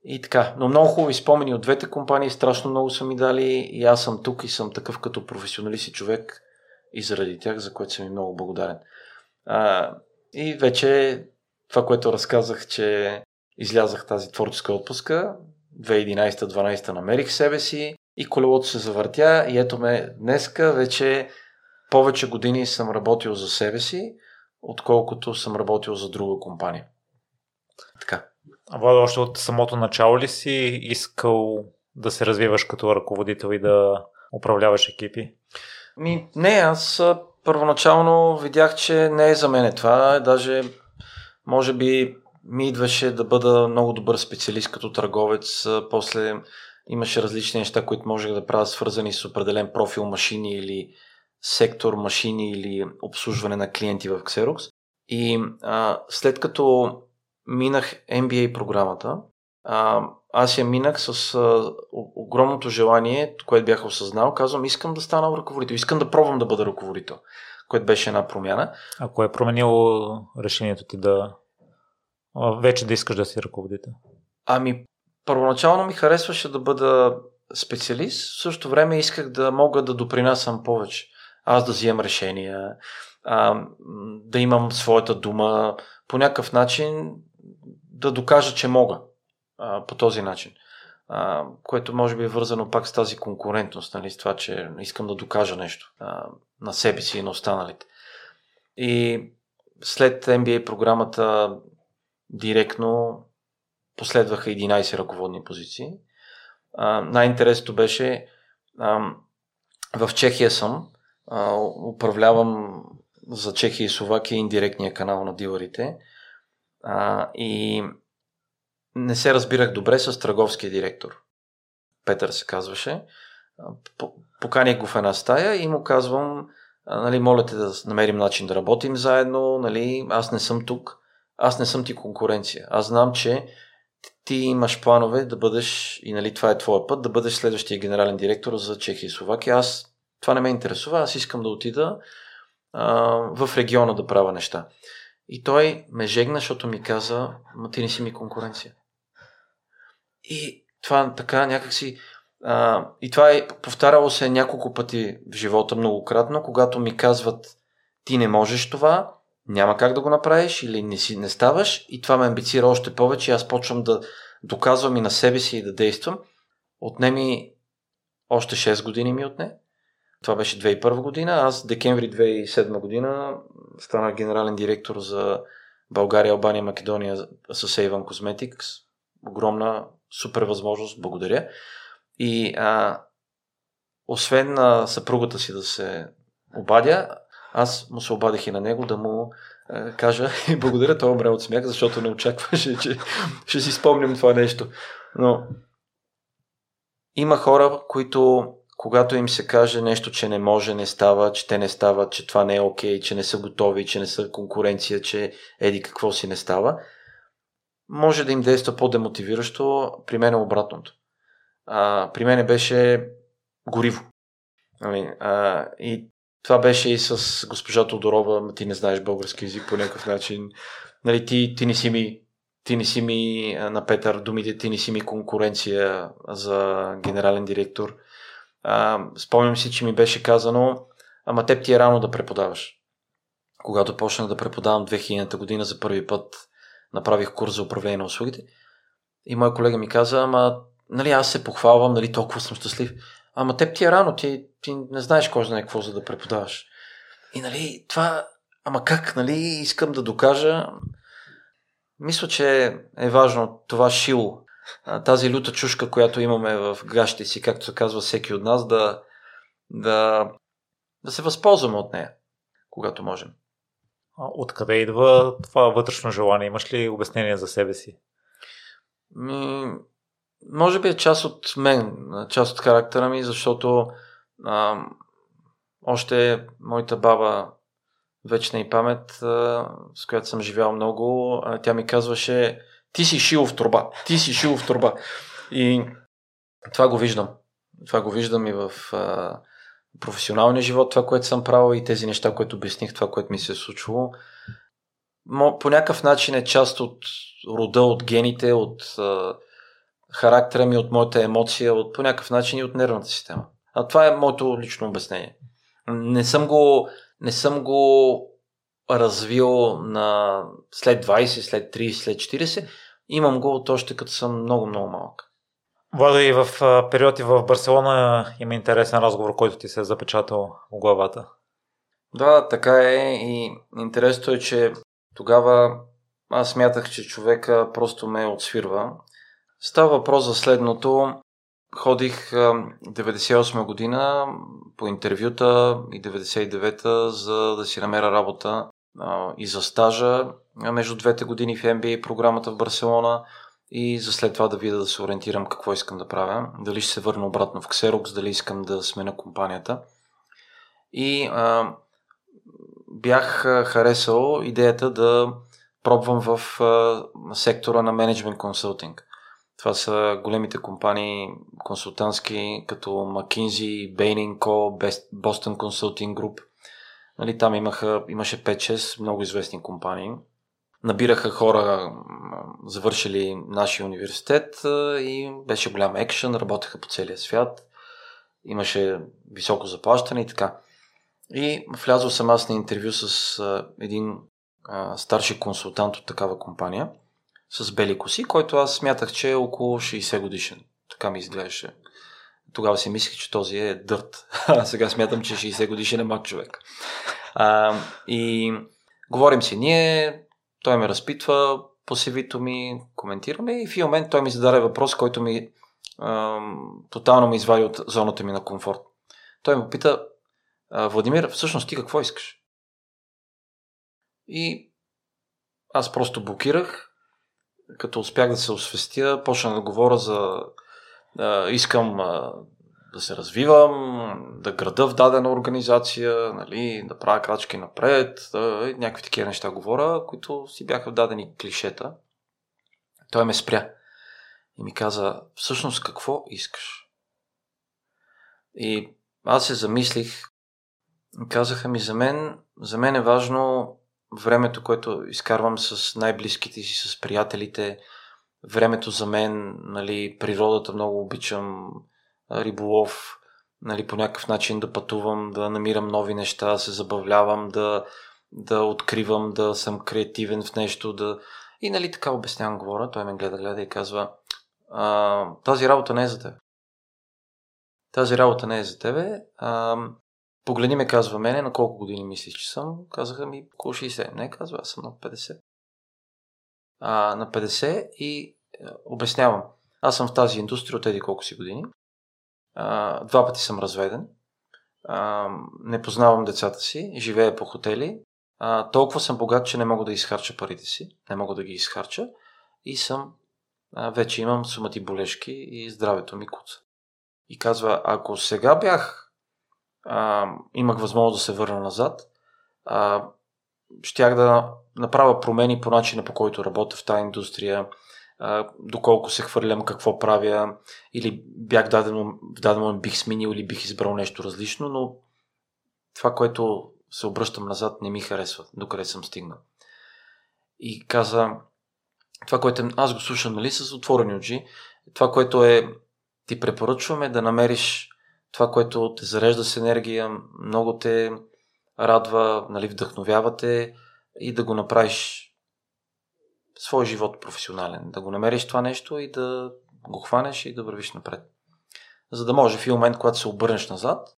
И така, но много хубави спомени от двете компании, страшно много са ми дали и аз съм тук и съм такъв като професионалист и човек и заради тях, за което съм ми много благодарен. А, и вече това, което разказах, че излязах тази творческа отпуска, 2011-2012 намерих себе си и колелото се завъртя и ето ме днеска вече повече години съм работил за себе си, отколкото съм работил за друга компания. Така. Владо, още от самото начало ли си искал да се развиваш като ръководител и да управляваш екипи? Ми, не, аз първоначално видях, че не е за мен това. Даже, може би, ми идваше да бъда много добър специалист като търговец. После имаше различни неща, които можех да правя свързани с определен профил машини или сектор машини или обслужване на клиенти в Xerox. И а, след като минах MBA програмата. А, аз я минах с а, огромното желание, което бях осъзнал. Казвам, искам да стана ръководител, искам да пробвам да бъда ръководител, което беше една промяна. Ако е променило решението ти да вече да искаш да си ръководител? Ами, първоначално ми харесваше да бъда специалист, в същото време исках да мога да допринасям повече. Аз да вземам решения, а, да имам своята дума, по някакъв начин да докажа, че мога а, по този начин. а, което може би е вързано пак с тази конкурентност, нали, с това, че искам да докажа нещо а, на себе си и на останалите. И след MBA програмата директно последваха 11 ръководни позиции. А, най-интересното беше а, в Чехия съм, а, управлявам за Чехия и Словакия индиректния канал на дилърите а, и не се разбирах добре с търговския директор. Петър се казваше. Поканих го в една стая и му казвам, нали, моля те да намерим начин да работим заедно, нали, аз не съм тук, аз не съм ти конкуренция. Аз знам, че ти имаш планове да бъдеш, и нали, това е твоя път, да бъдеш следващия генерален директор за Чехия и Словакия. Аз, това не ме интересува, аз искам да отида а, в региона да правя неща. И той ме жегна, защото ми каза, ма ти не си ми конкуренция. И това така някакси... А, и това е повтаряло се няколко пъти в живота многократно, когато ми казват ти не можеш това, няма как да го направиш или не, си, не ставаш и това ме амбицира още повече и аз почвам да доказвам и на себе си и да действам. Отне ми още 6 години ми отне. Това беше 2001 година. Аз декември 2007 година станах генерален директор за България, Албания, Македония с Avon Cosmetics. Огромна, супер възможност. Благодаря. И а, освен на съпругата си да се обадя, аз му се обадих и на него да му е, кажа и благодаря, той умре от смях, защото не очакваше, че ще си спомням това нещо. Но има хора, които когато им се каже нещо, че не може, не става, че те не стават, че това не е окей, okay, че не са готови, че не са конкуренция, че еди какво си не става, може да им действа по-демотивиращо, при мен е обратното. А, при мен беше гориво. Ами, а, и това беше и с госпожа Тодорова, ти не знаеш български язик по някакъв начин. Нали, ти, ти не си ми ти не си ми на Петър думите, ти не си ми конкуренция за генерален директор. А, спомням си, че ми беше казано, ама теб ти е рано да преподаваш. Когато почнах да преподавам 2000-та година за първи път, направих курс за управление на услугите. И моя колега ми каза, ама нали, аз се похвалвам, нали, толкова съм щастлив. Ама теб ти е рано, ти, ти не знаеш кой знае какво за да преподаваш. И нали, това, ама как, нали, искам да докажа. Мисля, че е важно това шило, тази люта чушка, която имаме в гащите си, както се казва всеки от нас, да, да, да се възползваме от нея, когато можем. Откъде идва това вътрешно желание? Имаш ли обяснение за себе си? Ми, може би е част от мен, част от характера ми, защото а, още моята баба, вечна и памет, а, с която съм живял много, а, тя ми казваше ти си шил в труба, ти си шил в труба. И това го виждам. Това го виждам и в а, професионалния живот, това, което съм правил и тези неща, които обясних, това, което ми се е случило. По някакъв начин е част от рода, от гените, от а, характера ми, от моята емоция, от по някакъв начин и от нервната система. А това е моето лично обяснение. Не съм го, не съм го развил на след 20, след 30, след 40. Имам го от още като съм много, много малък. Владо и в периоди в Барселона има интересен разговор, който ти се е запечатал в главата. Да, така е и интересното е, че тогава аз смятах, че човека просто ме отсвирва Става въпрос за следното. Ходих 98 година по интервюта и 99-та, за да си намеря работа и за стажа между двете години в MBA програмата в Барселона и за след това да видя да се ориентирам какво искам да правя. Дали ще се върна обратно в Xerox, дали искам да смена компанията. И а, бях харесал идеята да пробвам в а, сектора на менеджмент консултинг. Това са големите компании консултантски, като McKinsey, Bain Co, Boston Consulting Group. Нали, там имаха, имаше 5-6 много известни компании. Набираха хора, завършили нашия университет и беше голям екшен, работеха по целия свят. Имаше високо заплащане и така. И влязъл съм аз на интервю с един старши консултант от такава компания – с бели коси, който аз смятах, че е около 60 годишен. Така ми изглеждаше. Тогава си мислех, че този е дърт. Сега смятам, че 60 годишен е мак човек. А, и говорим си ние, той ме разпитва по CV-то ми, коментираме и в един момент той ми зададе въпрос, който ми а, тотално ме извади от зоната ми на комфорт. Той ме пита, Владимир, всъщност ти какво искаш? И аз просто блокирах, като успях да се освестя, почна да говоря за искам да се развивам, да града в дадена организация, нали, да правя крачки напред, да, някакви такива неща говоря, които си бяха дадени клишета. Той ме спря и ми каза, всъщност какво искаш? И аз се замислих, казаха ми за мен, за мен е важно времето, което изкарвам с най-близките си, с приятелите, времето за мен, нали, природата много обичам, риболов, нали, по някакъв начин да пътувам, да намирам нови неща, да се забавлявам, да, да откривам, да съм креативен в нещо, да... И нали така обяснявам, говоря, той ме гледа, гледа и казва, а, тази работа не е за теб. Тази работа не е за тебе. А, погледни ме, казва мене, на колко години мислиш, че съм? Казаха ми около 60. Не, казва, аз съм на 50. А, на 50 и а, обяснявам. Аз съм в тази индустрия от еди колко си години. А, два пъти съм разведен. А, не познавам децата си. Живея по хотели. А, толкова съм богат, че не мога да изхарча парите си. Не мога да ги изхарча. И съм а, вече имам сумати болешки и здравето ми куца. И казва, ако сега бях, а, имах възможност да се върна назад, а, щях да направя промени по начина по който работя в тази индустрия, доколко се хвърлям, какво правя, или бях дадено, в даден момент бих сменил или бих избрал нещо различно, но това, което се обръщам назад, не ми харесва, докъде съм стигнал. И каза, това, което аз го слушам нали, с отворени очи, това, което е, ти препоръчваме да намериш това, което те зарежда с енергия, много те радва, нали, вдъхновявате и да го направиш свой живот професионален. Да го намериш това нещо и да го хванеш и да вървиш напред. За да може в един момент, когато се обърнеш назад,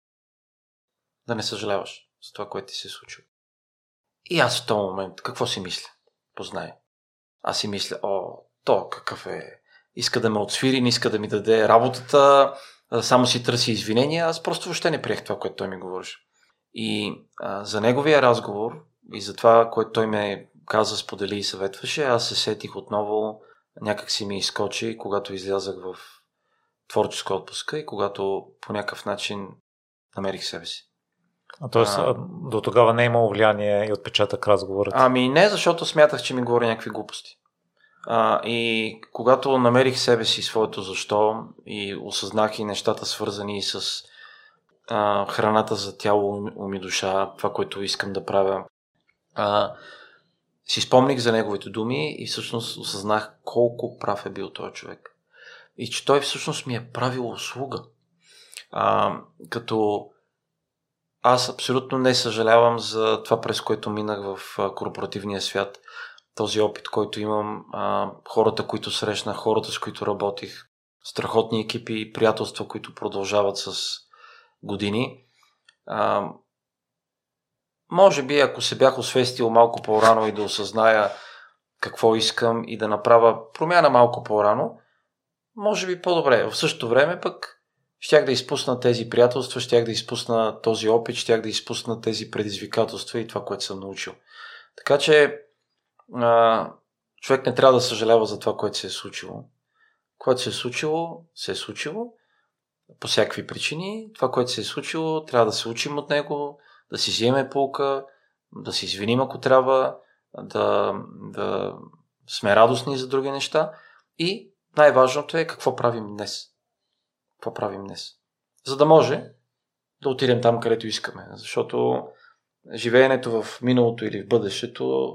да не съжаляваш за това, което ти се е случило. И аз в този момент, какво си мисля? Познай. Аз си мисля, о, то какъв е, иска да ме отсвири, не иска да ми даде работата, само си търси извинения. Аз просто въобще не приех това, което той ми говореше. И а, за неговия разговор и за това, което той ме каза, сподели и съветваше, аз се сетих отново, някак си ми изкочи, когато излязах в творческа отпуска и когато по някакъв начин намерих себе си. А т.е. до тогава не е имало влияние и отпечатък разговорът? Ами не, защото смятах, че ми говори някакви глупости. А, и когато намерих себе си своето защо и осъзнах и нещата свързани с а, храната за тяло, ум и душа, това, което искам да правя, а, си спомних за неговите думи и всъщност осъзнах колко прав е бил този човек. И че той всъщност ми е правил услуга. А, като аз абсолютно не съжалявам за това, през което минах в корпоративния свят. Този опит, който имам, а, хората, които срещнах, хората, с които работих, страхотни екипи и приятелства, които продължават с години. А, може би, ако се бях освестил малко по-рано и да осъзная какво искам и да направя промяна малко по-рано, може би по-добре. В същото време пък щях да изпусна тези приятелства, щях да изпусна този опит, щях да изпусна тези предизвикателства и това, което съм научил. Така че а, човек не трябва да съжалява за това, което се е случило. Което се е случило, се е случило по всякакви причини. Това, което се е случило, трябва да се учим от него, да си вземе полка, да се извиним ако трябва, да, да сме радостни за други неща и най-важното е какво правим днес какво правим днес. За да може да отидем там, където искаме. Защото живеенето в миналото или в бъдещето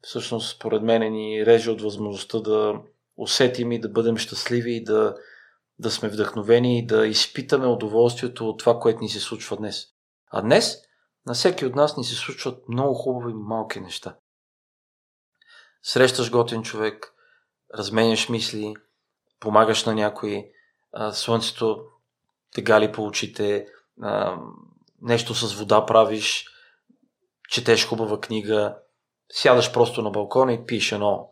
всъщност според мен ни реже от възможността да усетим и да бъдем щастливи и да, да сме вдъхновени и да изпитаме удоволствието от това, което ни се случва днес. А днес на всеки от нас ни се случват много хубави малки неща. Срещаш готен човек, разменяш мисли, помагаш на някой, слънцето те гали по очите, нещо с вода правиш, четеш хубава книга, сядаш просто на балкона и пиеш едно,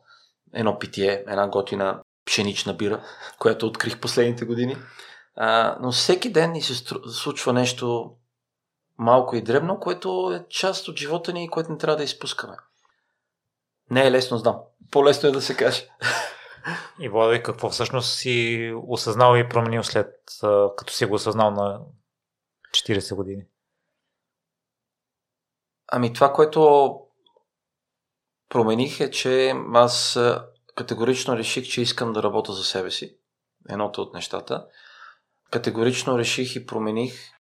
едно питие, една готина пшенична бира, която открих последните години. Но всеки ден ни се случва нещо малко и дребно, което е част от живота ни и което не трябва да изпускаме. Не е лесно, знам. По-лесно е да се каже. И Влади, какво всъщност си осъзнал и променил след като си го осъзнал на 40 години? Ами това, което промених е, че аз категорично реших, че искам да работя за себе си. Едното от нещата. Категорично реших и промених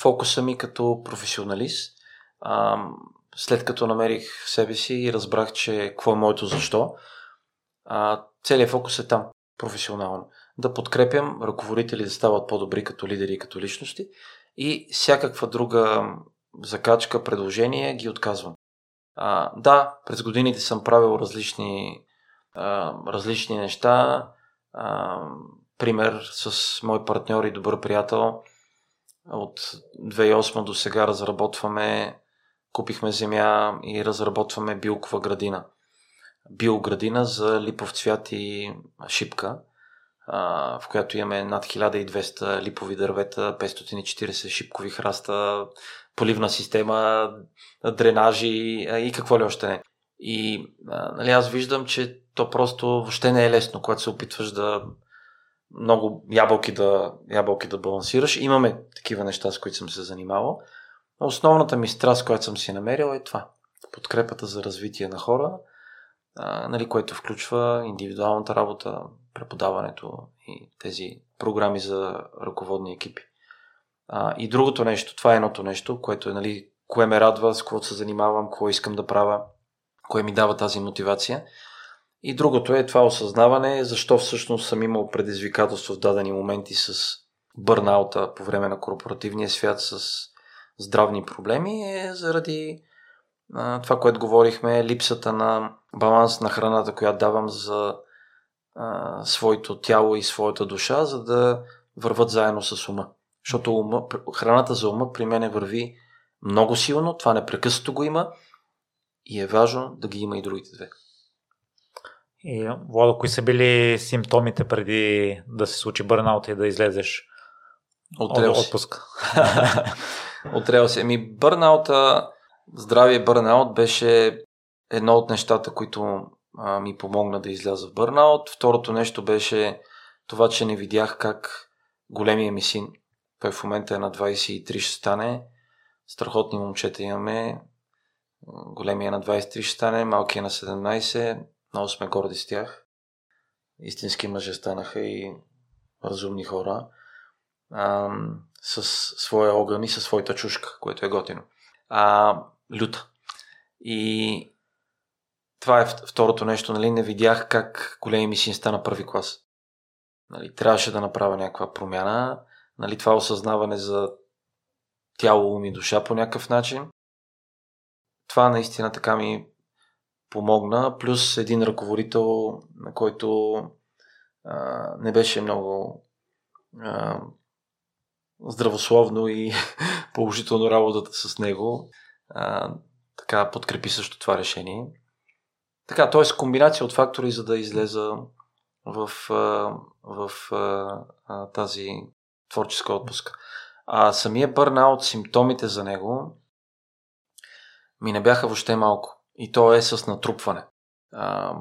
фокуса ми като професионалист. А, след като намерих себе си и разбрах, че какво е моето защо, а, целият фокус е там, професионално. Да подкрепям ръководители да стават по-добри като лидери и като личности и всякаква друга закачка, предложение ги отказвам. А, да, през годините съм правил различни, а, различни неща. А, пример с мой партньор и добър приятел. От 2008 до сега разработваме, купихме земя и разработваме билкова градина. Биоградина за липов цвят и шипка, в която имаме над 1200 липови дървета, 540 шипкови храста, поливна система, дренажи и какво ли още не. И нали, аз виждам, че то просто въобще не е лесно, когато се опитваш да много ябълки да, ябълки да балансираш. Имаме такива неща, с които съм се занимавал. Основната ми страст, която съм си намерил е това. Подкрепата за развитие на хора, а, нали, което включва индивидуалната работа, преподаването и тези програми за ръководни екипи. А, и другото нещо, това е едното нещо, което е, нали, кое ме радва, с което се занимавам, кое искам да правя, кое ми дава тази мотивация. И другото е това осъзнаване, защо всъщност съм имал предизвикателство в дадени моменти с бърнаута по време на корпоративния свят, с здравни проблеми, е заради а, това, което говорихме, липсата на баланс на храната, която давам за а, своето тяло и своята душа, за да върват заедно с ума. Защото ума, храната за ума при мен върви много силно, това непрекъснато го има и е важно да ги има и другите две. И, Владо, кои са били симптомите преди да се случи бърнаут и да излезеш от, от отпуск? от релси. Ами бърнаута, здравия бърнаут беше едно от нещата, които а, ми помогна да изляза в бърнаут. Второто нещо беше това, че не видях как големия ми син, той в момента е на 23, ще стане. Страхотни момчета имаме. Големия е на 23 ще стане, малкия е на 17. Много сме горди с тях. Истински мъже станаха и разумни хора. А, с своя огън и със своята чушка, което е готино. А, люта. И това е второто нещо, нали? Не видях как големи ми син стана първи клас. Нали, трябваше да направя някаква промяна нали, това осъзнаване за тяло, ум и душа по някакъв начин. Това наистина така ми помогна, плюс един ръководител, на който а, не беше много а, здравословно и положително работата с него. А, така подкрепи също това решение. Така, т.е. комбинация от фактори, за да излеза в, в, в, тази творческа отпуска. А самия бърнаут, симптомите за него ми не бяха въобще малко. И то е с натрупване. А,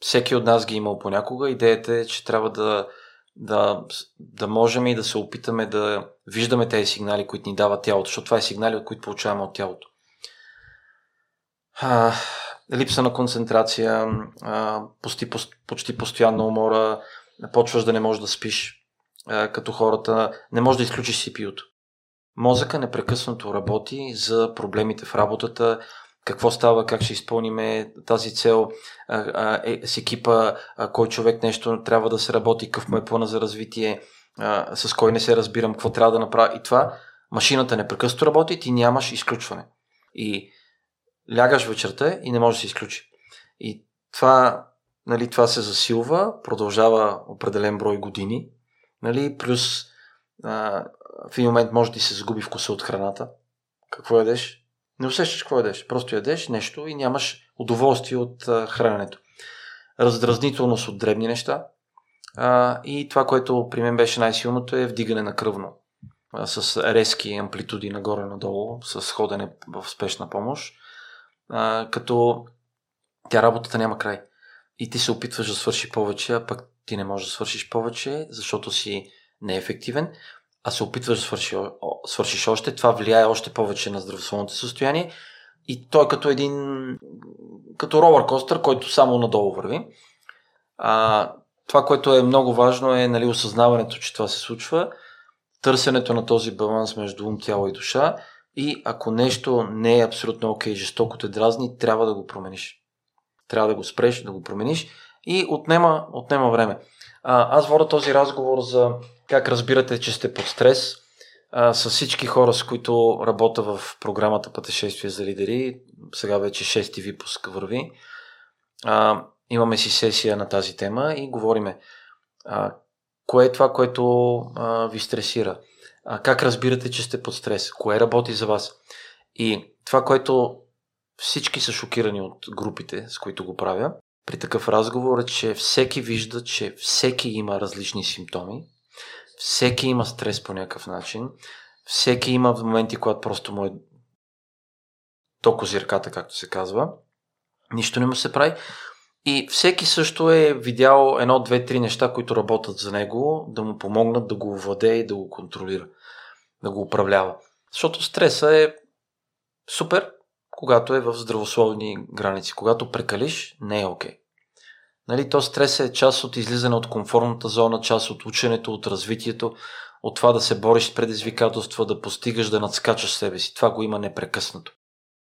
всеки от нас ги е имал понякога. Идеята е, че трябва да, да, да можем и да се опитаме да виждаме тези сигнали, които ни дават тялото, защото това е сигнали, от които получаваме от тялото. А, липса на концентрация, а, почти, почти постоянна умора, почваш да не можеш да спиш като хората, не може да изключиш CPU-то. Мозъка непрекъснато работи за проблемите в работата, какво става, как ще изпълниме тази цел е, с екипа, кой човек нещо трябва да се работи, какъв му е плана за развитие, с кой не се разбирам, какво трябва да направя. И това, машината непрекъснато работи и ти нямаш изключване. И лягаш вечерта и не може да се изключи. И това, нали, това се засилва, продължава определен брой години Нали? Плюс а, в един момент може да се загуби вкуса от храната. Какво ядеш? Не усещаш какво ядеш. Просто ядеш нещо и нямаш удоволствие от а, храненето. Раздразнителност от дребни неща. А, и това, което при мен беше най-силното е вдигане на кръвно. А, с резки амплитуди нагоре-надолу, с ходене в спешна помощ. А, като тя работата няма край. И ти се опитваш да свърши повече, а пък ти не можеш да свършиш повече, защото си неефективен, а се опитваш да свърши, свършиш още. Това влияе още повече на здравословното състояние. И той е като един, като ровър костър, който само надолу върви. А, това, което е много важно е нали, осъзнаването, че това се случва, търсенето на този баланс между ум, тяло и душа и ако нещо не е абсолютно окей, okay, жестоко те дразни, трябва да го промениш. Трябва да го спреш, да го промениш и отнема, отнема време. А, аз водя този разговор за как разбирате, че сте под стрес а, с всички хора, с които работя в програмата Пътешествие за лидери. Сега вече шести випуск върви. А, имаме си сесия на тази тема и говориме а, кое е това, което а, ви стресира. А, как разбирате, че сте под стрес? Кое работи за вас? И това, което всички са шокирани от групите, с които го правя, при такъв разговор е, че всеки вижда, че всеки има различни симптоми, всеки има стрес по някакъв начин, всеки има в моменти, когато просто му е до козирката, както се казва, нищо не му се прави. И всеки също е видял едно, две, три неща, които работят за него, да му помогнат да го владее и да го контролира, да го управлява. Защото стреса е супер, когато е в здравословни граници. Когато прекалиш, не е окей. Okay. Нали, то стрес е част от излизане от комфортната зона, част от ученето, от развитието, от това да се бориш с предизвикателства, да постигаш, да надскачаш себе си. Това го има непрекъснато.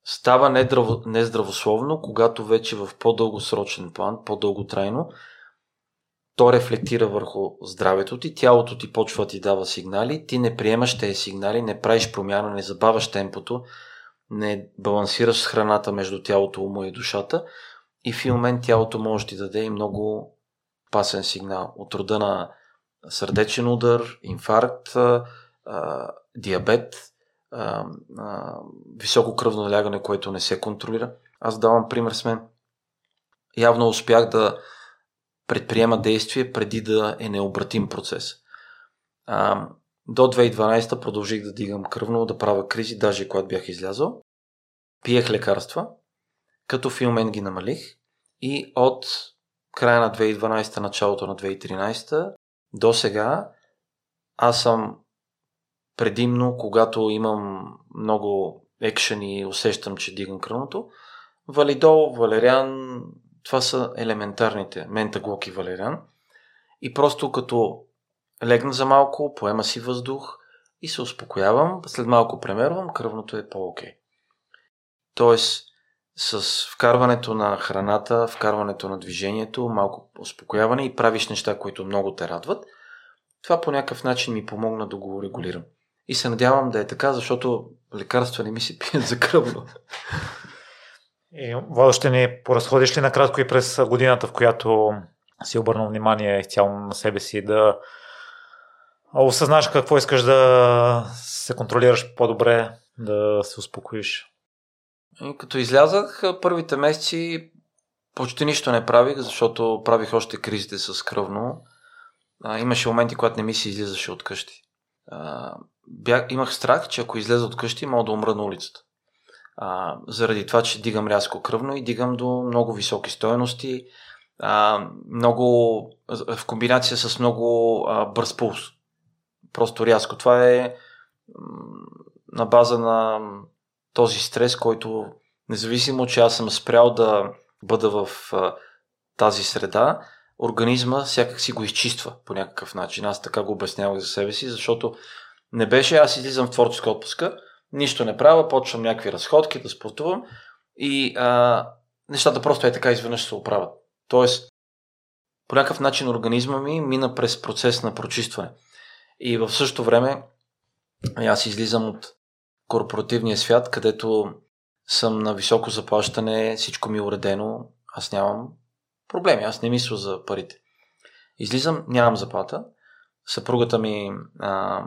Става недраво, нездравословно, когато вече в по-дългосрочен план, по-дълготрайно, то рефлектира върху здравето ти, тялото ти почва да ти дава сигнали, ти не приемаш тези сигнали, не правиш промяна, не забавяш темпото, не балансираш храната между тялото, ума и душата и в момент тялото може да ти даде и много пасен сигнал от рода на сърдечен удар, инфаркт, диабет, високо кръвно налягане, което не се контролира. Аз давам пример с мен. Явно успях да предприема действие преди да е необратим процес. До 2012 продължих да дигам кръвно, да правя кризи, даже когато бях излязъл. Пиех лекарства, като в момент ги намалих и от края на 2012, началото на 2013 до сега аз съм предимно, когато имам много екшен и усещам, че дигам кръвното, валидол, валериан, това са елементарните, ментаглок и валериан. И просто като легна за малко, поема си въздух и се успокоявам. След малко премервам, кръвното е по-окей. Тоест, с вкарването на храната, вкарването на движението, малко успокояване и правиш неща, които много те радват, това по някакъв начин ми помогна да го регулирам. И се надявам да е така, защото лекарства не ми се пият за кръвно. И, Владо, ще ни поразходиш ли накратко и през годината, в която си обърнал внимание цяло на себе си да осъзнаш какво искаш да се контролираш по-добре, да се успокоиш? И като излязах, първите месеци почти нищо не правих, защото правих още кризите с кръвно. А, имаше моменти, когато не ми се излизаше от къщи. А, бях, имах страх, че ако излеза от къщи, мога да умра на улицата. А, заради това, че дигам рязко кръвно и дигам до много високи стоености, а, много, в комбинация с много а, бърз пулс. Просто рязко. Това е на база на този стрес, който независимо, че аз съм спрял да бъда в а, тази среда, организма сякак си го изчиства по някакъв начин. Аз така го обяснявах за себе си, защото не беше аз излизам в творческа отпуска, нищо не правя, почвам някакви разходки да спортувам и а, нещата просто е така изведнъж се оправят. Тоест, по някакъв начин организма ми мина през процес на прочистване. И в същото време аз излизам от корпоративния свят, където съм на високо заплащане, всичко ми е уредено, аз нямам проблеми, аз не мисля за парите. Излизам, нямам заплата, съпругата ми а,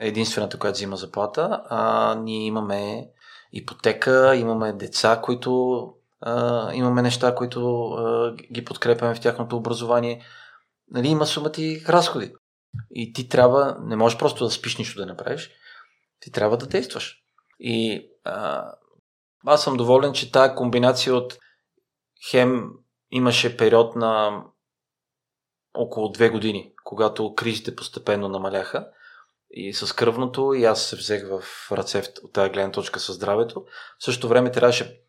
е единствената, която взима заплата, а ние имаме ипотека, имаме деца, които а, имаме неща, които а, ги подкрепяме в тяхното образование. Нали, има сумати разходи. И ти трябва, не можеш просто да спиш нищо да направиш, ти трябва да действаш. И а, аз съм доволен, че тая комбинация от хем имаше период на около две години, когато кризите постепенно намаляха и с кръвното и аз се взех в ръце от тази гледна точка с здравето. В същото време трябваше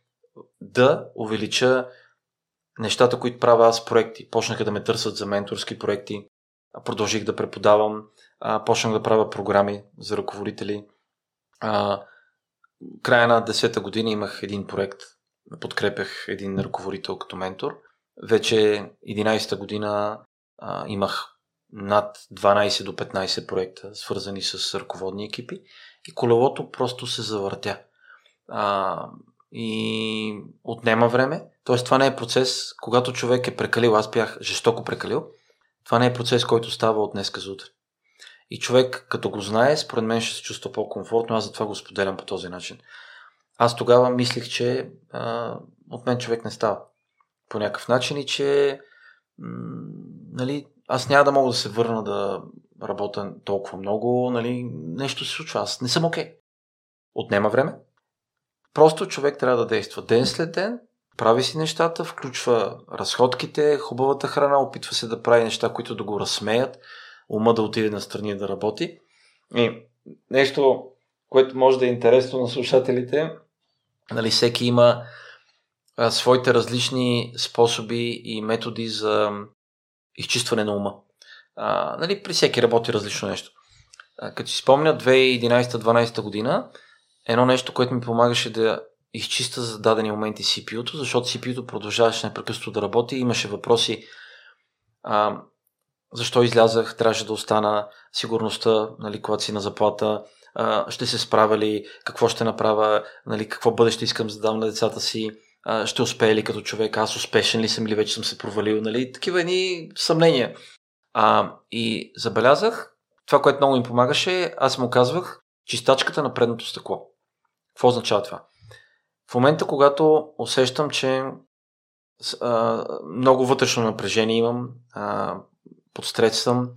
да увелича нещата, които правя аз проекти. Почнаха да ме търсят за менторски проекти, продължих да преподавам, почнах да правя програми за ръководители. Края на 10-та година имах един проект, подкрепях един ръководител като ментор. Вече 11-та година а, имах над 12 до 15 проекта, свързани с ръководни екипи и колелото просто се завъртя. А, и отнема време. Тоест, това не е процес, когато човек е прекалил, аз бях жестоко прекалил, това не е процес, който става от днеска за утре. И човек, като го знае, според мен ще се чувства по-комфортно, аз затова го споделям по този начин. Аз тогава мислих, че а, от мен човек не става по някакъв начин и че м- нали, аз няма да мога да се върна да работя толкова много, нали, нещо се случва, аз не съм окей. Okay. Отнема време. Просто човек трябва да действа ден след ден, прави си нещата, включва разходките, хубавата храна, опитва се да прави неща, които да го разсмеят, ума да отиде на страни да работи. И нещо, което може да е интересно на слушателите, нали, всеки има а, своите различни способи и методи за изчистване на ума. А, нали, при всеки работи различно нещо. А, като си спомня 2011-2012 година, едно нещо, което ми помагаше да изчиста за дадени моменти CPU-то, защото CPU-то продължаваше непрекъснато да работи. Имаше въпроси а, защо излязах, трябваше да остана сигурността, нали, когато си на заплата, ще се справя ли, какво ще направя, нали, какво бъдеще искам да дам на децата си, ще успея ли като човек, аз успешен ли съм или вече съм се провалил, нали, такива едни съмнения. А, и забелязах, това, което много им помагаше, аз му казвах чистачката на предното стъкло. Какво означава това? В момента, когато усещам, че а, много вътрешно напрежение имам, а, под стрес съм,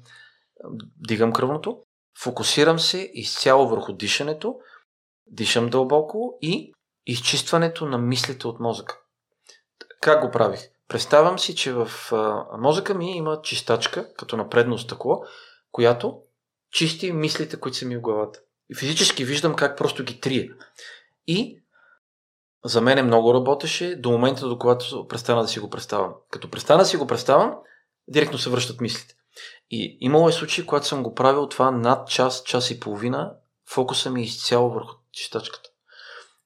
дигам кръвното, фокусирам се изцяло върху дишането, дишам дълбоко и изчистването на мислите от мозъка. Как го правих? Представям си, че в мозъка ми има чистачка, като на предно стъкло, която чисти мислите, които са ми в главата. И физически виждам как просто ги трия. И за мен е много работеше до момента, до когато престана да си го представям. Като престана да си го представям, директно се връщат мислите. И имало е случаи, когато съм го правил това над час, час и половина, фокуса ми е изцяло върху чистачката.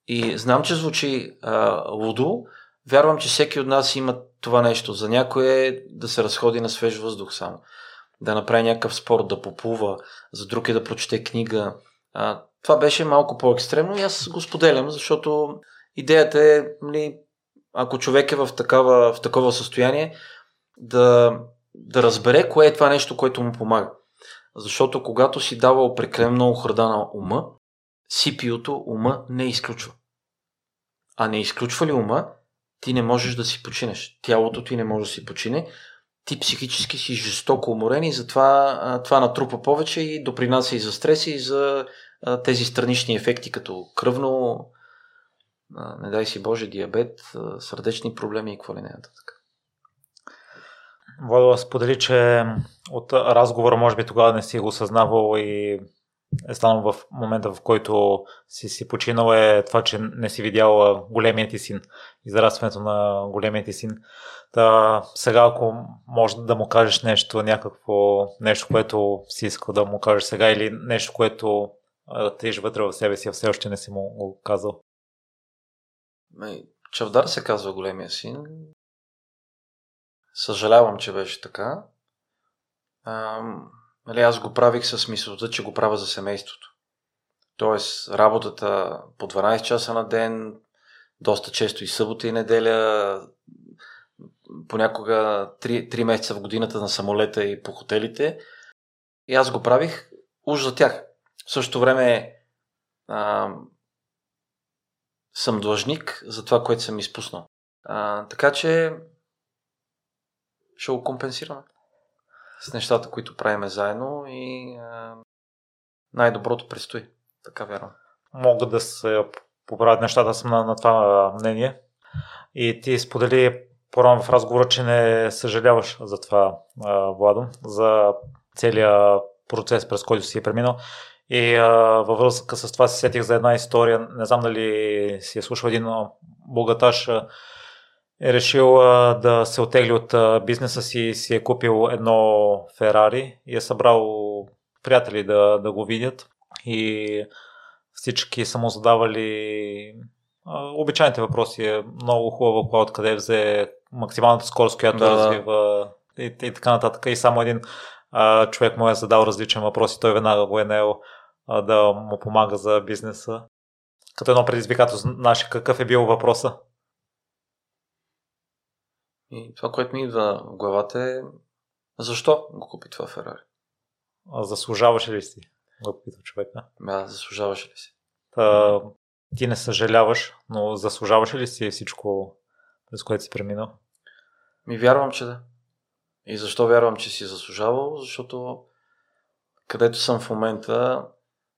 И знам, че звучи а, лудо, вярвам, че всеки от нас има това нещо. За някой е да се разходи на свеж въздух само, да направи някакъв спорт, да поплува, за друг е да прочете книга. А, това беше малко по-екстремно и аз го споделям, защото идеята е, нали, ако човек е в, такава, в такова състояние, да, да разбере кое е това нещо, което му помага. Защото когато си давал прекалено много храда на ума, CPU-то ума не изключва. А не изключва ли ума, ти не можеш да си починеш. Тялото ти не може да си почине. Ти психически си жестоко уморен и затова това натрупа повече и допринася и за стрес и за тези странични ефекти, като кръвно, не дай си Боже, диабет, сърдечни проблеми и какво ли не е Водила сподели, че от разговора може би тогава не си го осъзнавал и е станал в момента, в който си си починал е това, че не си видял големият ти син, израстването на големият ти син. Та, сега, ако може да му кажеш нещо, някакво нещо, което си искал да му кажеш сега или нещо, което тежи вътре в себе си, а все още не си му го казал. Чавдар се казва големия син. Съжалявам, че беше така. Ам, нали, аз го правих с мисълта, че го правя за семейството. Тоест, работата по 12 часа на ден, доста често и събота и неделя, понякога 3, 3 месеца в годината на самолета и по хотелите. И аз го правих уж за тях. В същото време а, съм длъжник за това, което съм изпуснал. А, така че ще го компенсираме с нещата, които правиме заедно и а, най-доброто предстои. Така вярвам. Могат да се поправят нещата, съм на, на това мнение. И ти сподели по-рано в разговора, че не съжаляваш за това, Владо, за целият процес, през който си е преминал. И а, във връзка с това си сетих за една история. Не знам дали си е слушал един богаташ е решил а, да се отегли от а, бизнеса си си е купил едно Ферари и е събрал приятели да, да го видят и всички са му задавали а, обичайните въпроси. Е много хубава кола, откъде взе максималната скорост, която да, развива и, и така нататък. И само един а, човек му е задал различен въпрос и той веднага го е наел а, да му помага за бизнеса. Като едно предизвикателство, знаеш какъв е бил въпроса? И това, което ми идва в главата е защо го купи това Ферари? А заслужаваше ли си? Го пита човека. Да, заслужаваше ли си? Та, ти не съжаляваш, но заслужаваше ли си всичко, през което си преминал? Ми вярвам, че да. И защо вярвам, че си заслужавал? Защото където съм в момента,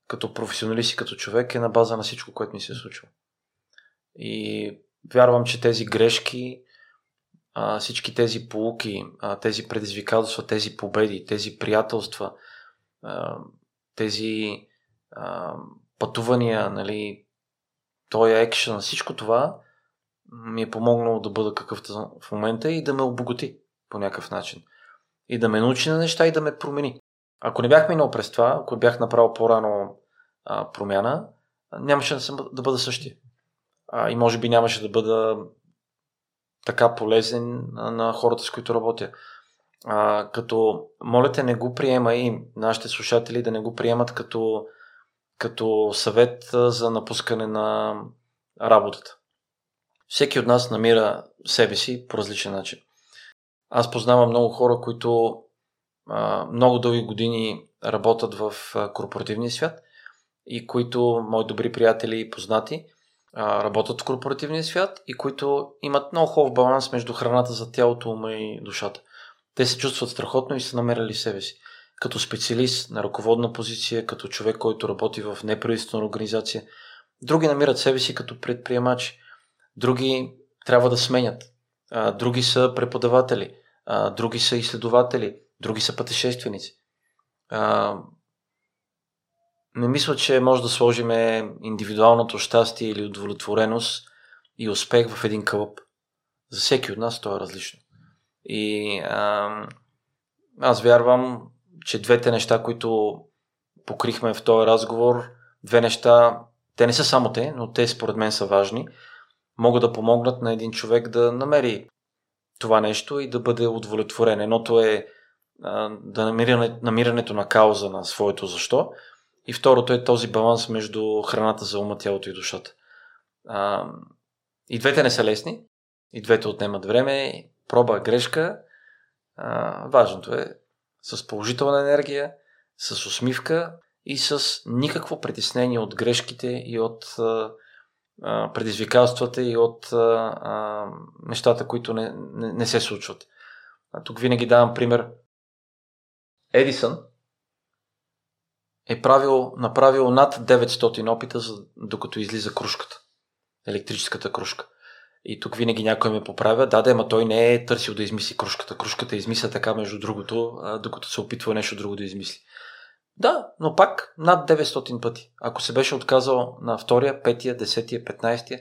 като професионалист и като човек, е на база на всичко, което ми се е случило. И вярвам, че тези грешки, всички тези полуки, тези предизвикателства, тези победи, тези приятелства, тези пътувания, нали, този екшен, всичко това ми е помогнало да бъда какъвто в момента и да ме обогати по някакъв начин. И да ме научи на неща и да ме промени. Ако не бях минал през това, ако бях направил по-рано а, промяна, нямаше да, съм, да бъда същия. А, и може би нямаше да бъда така полезен на хората, с които работя. А, като, моля те, не го приема и нашите слушатели да не го приемат като, като съвет за напускане на работата. Всеки от нас намира себе си по различен начин. Аз познавам много хора, които а, много дълги години работят в корпоративния свят и които, мои добри приятели и познати, работят в корпоративния свят и които имат много хубав баланс между храната за тялото, ума и душата. Те се чувстват страхотно и са намерили себе си. Като специалист на ръководна позиция, като човек, който работи в неправителствена организация. Други намират себе си като предприемачи. Други трябва да сменят. Други са преподаватели. Други са изследователи. Други са пътешественици. Не мисля, че може да сложим индивидуалното щастие или удовлетвореност и успех в един кълъп. За всеки от нас то е различно. И а, аз вярвам, че двете неща, които покрихме в този разговор, две неща, те не са само те, но те според мен са важни, могат да помогнат на един човек да намери това нещо и да бъде удовлетворен. Едното е а, да намиране, намирането на кауза на своето защо, и второто е този баланс между храната за ума, тялото и душата. А, и двете не са лесни, и двете отнемат време, проба, грешка. А, важното е с положителна енергия, с усмивка и с никакво притеснение от грешките и от а, предизвикателствата и от а, а, нещата, които не, не, не се случват. А тук винаги давам пример. Едисън, е правил, направил над 900 опита, докато излиза кружката. Електрическата кружка. И тук винаги някой ме поправя. Да, да, ама той не е търсил да измисли кружката. Кружката измисля така, между другото, докато се опитва нещо друго да измисли. Да, но пак над 900 пъти. Ако се беше отказал на втория, петия, десетия, петнайстия,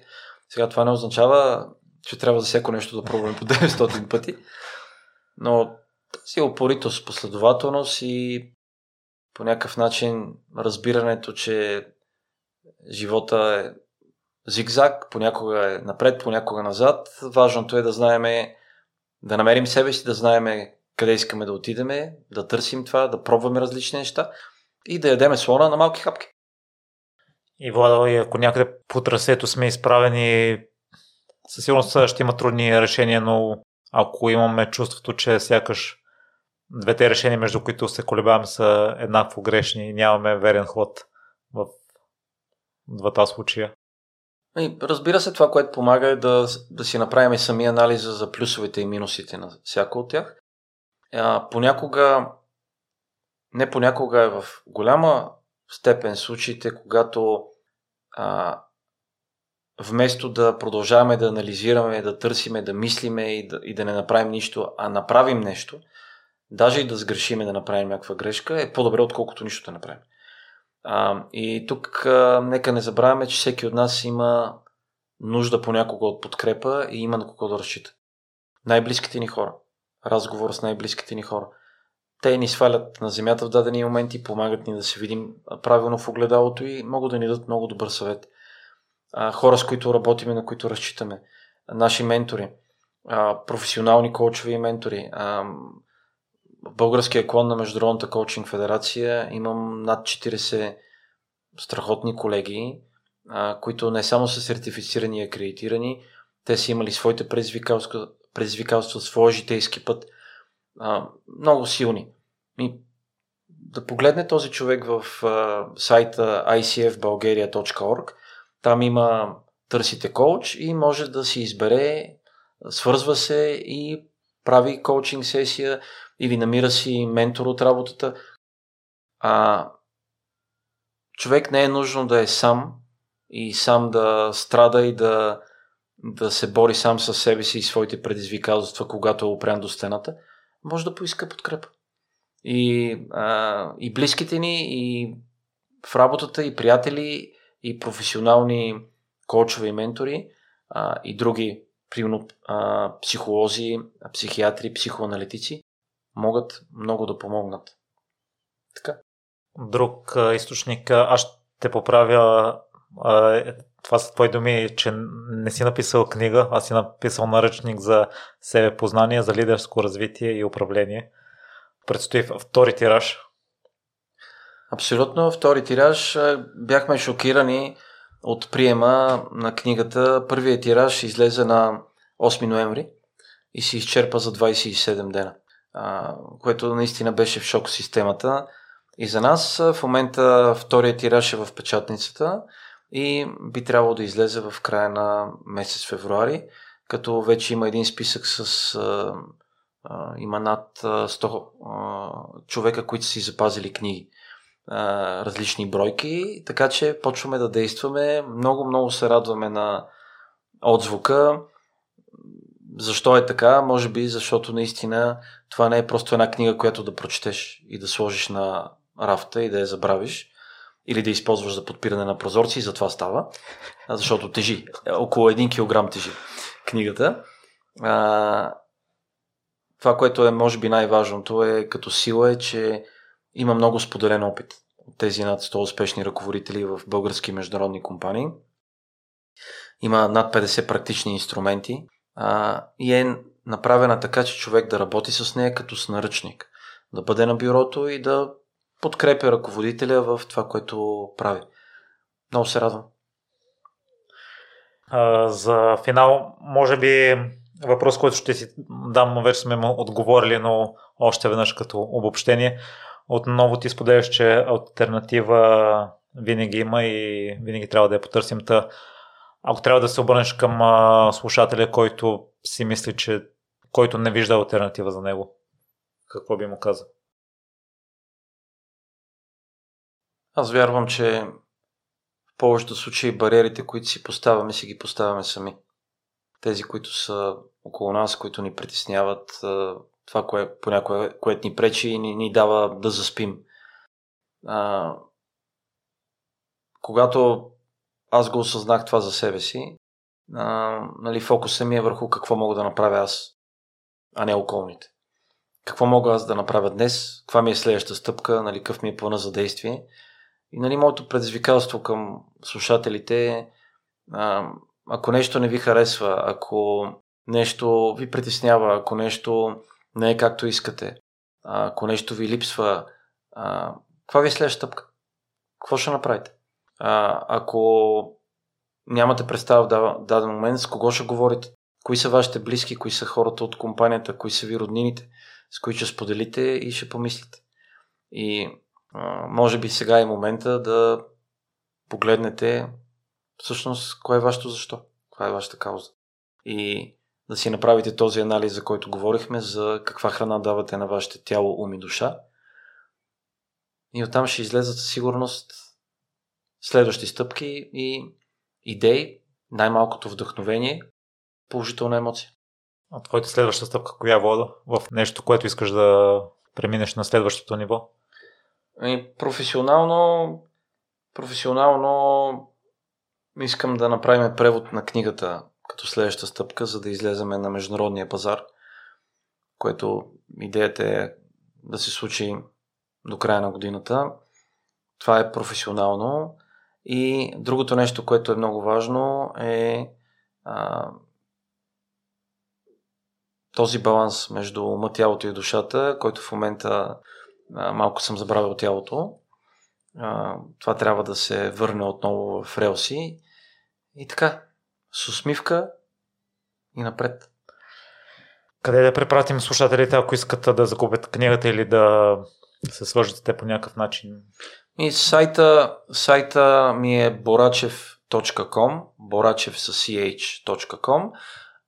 сега това не означава, че трябва за всяко нещо да пробваме по 900 пъти. Но си опоритост, последователност и по някакъв начин разбирането, че живота е зигзаг, понякога е напред, понякога назад. Важното е да знаеме, да намерим себе си, да знаеме къде искаме да отидеме, да търсим това, да пробваме различни неща и да ядеме слона на малки хапки. И Владо, и ако някъде по трасето сме изправени, със сигурност ще има трудни решения, но ако имаме чувството, че сякаш двете решения, между които се колебаем, са еднакво грешни и нямаме верен ход в двата случая. И, разбира се, това, което помага е да, да си направим и сами анализа за плюсовете и минусите на всяко от тях. А, понякога, не понякога е в голяма степен случаите, когато а, вместо да продължаваме да анализираме, да търсиме, да мислиме и да, и да не направим нищо, а направим нещо, даже и да сгрешиме да направим някаква грешка, е по-добре, отколкото нищо да направим. А, и тук а, нека не забравяме, че всеки от нас има нужда понякога от подкрепа и има на кого да разчита. Най-близките ни хора. Разговор с най-близките ни хора. Те ни свалят на земята в дадени моменти, помагат ни да се видим правилно в огледалото и могат да ни дадат много добър съвет. А, хора, с които работиме, на които разчитаме. Наши ментори. А, професионални коучови и ментори. А, българския клон на Международната коучинг федерация имам над 40 страхотни колеги, които не само са сертифицирани и акредитирани, те са имали своите предизвикателства, предизвикателства своя житейски път, много силни. И да погледне този човек в сайта icfbulgaria.org, там има търсите коуч и може да си избере, свързва се и прави коучинг сесия или намира си ментор от работата. А, човек не е нужно да е сам и сам да страда и да, да се бори сам със себе си и своите предизвикателства, когато е опрян до стената. Може да поиска подкрепа. И, а, и близките ни, и в работата, и приятели, и професионални коучове и ментори, а, и други, примерно психолози, психиатри, психоаналитици, могат много да помогнат. Така. Друг а, източник, аз ще поправя е, това са твои думи, че не си написал книга, а си написал наръчник за себе познание, за лидерско развитие и управление. Предстои втори тираж. Абсолютно, втори тираж. Бяхме шокирани от приема на книгата. Първият тираж излезе на 8 ноември и се изчерпа за 27 дена което наистина беше в шок системата. И за нас в момента вторият тираж е в печатницата и би трябвало да излезе в края на месец февруари, като вече има един списък с а, а, има над 100 а, човека, които са си запазили книги. А, различни бройки, така че почваме да действаме. Много, много се радваме на отзвука. Защо е така? Може би защото наистина това не е просто една книга, която да прочетеш и да сложиш на рафта и да я забравиш или да използваш за подпиране на прозорци и затова става, защото тежи. Около 1 кг тежи книгата. А, това, което е може би най-важното е като сила е, че има много споделен опит от тези над 100 успешни ръководители в български международни компании. Има над 50 практични инструменти, а, и е направена така, че човек да работи с нея като с наръчник. Да бъде на бюрото и да подкрепя ръководителя в това, което прави. Много се радвам. А, за финал, може би въпрос, който ще си дам, вече сме му отговорили, но още веднъж като обобщение. Отново ти споделяш, че альтернатива винаги има и винаги трябва да я потърсим. Та, ако трябва да се обърнеш към а, слушателя, който си мисли, че който не вижда альтернатива за него, какво би му казал? Аз вярвам, че в повечето случаи бариерите, които си поставяме, си ги поставяме сами. Тези, които са около нас, които ни притесняват, това, кое, понякога, което ни пречи и ни, ни дава да заспим. А, когато аз го осъзнах това за себе си. А, нали, фокуса ми е върху какво мога да направя аз, а не околните. Какво мога аз да направя днес, каква ми е следващата стъпка, нали, какъв ми е плана за действие. И нали, моето предизвикателство към слушателите е, ако нещо не ви харесва, ако нещо ви притеснява, ако нещо не е както искате, ако нещо ви липсва, а, каква ви е следващата стъпка? Какво ще направите? А, ако нямате представа в даден момент с кого ще говорите, кои са вашите близки, кои са хората от компанията, кои са ви роднините, с които ще споделите и ще помислите. И а, може би сега е момента да погледнете всъщност кое е вашето защо, каква е вашата кауза. И да си направите този анализ, за който говорихме, за каква храна давате на вашето тяло, ум и душа. И оттам ще излезат със сигурност следващи стъпки и идеи, най-малкото вдъхновение, положителна емоция. А твоята следваща стъпка коя вода в нещо, което искаш да преминеш на следващото ниво? И професионално, професионално искам да направим превод на книгата като следваща стъпка, за да излеземе на международния пазар, което идеята е да се случи до края на годината. Това е професионално. И другото нещо, което е много важно е а, този баланс между ума, тялото и душата, който в момента а, малко съм забравил тялото. А, това трябва да се върне отново в релси. И така, с усмивка и напред. Къде да препратим слушателите, ако искат да закупят книгата или да се свържат с те по някакъв начин? И сайта, сайта ми е borachev.com, borachev с ch.com.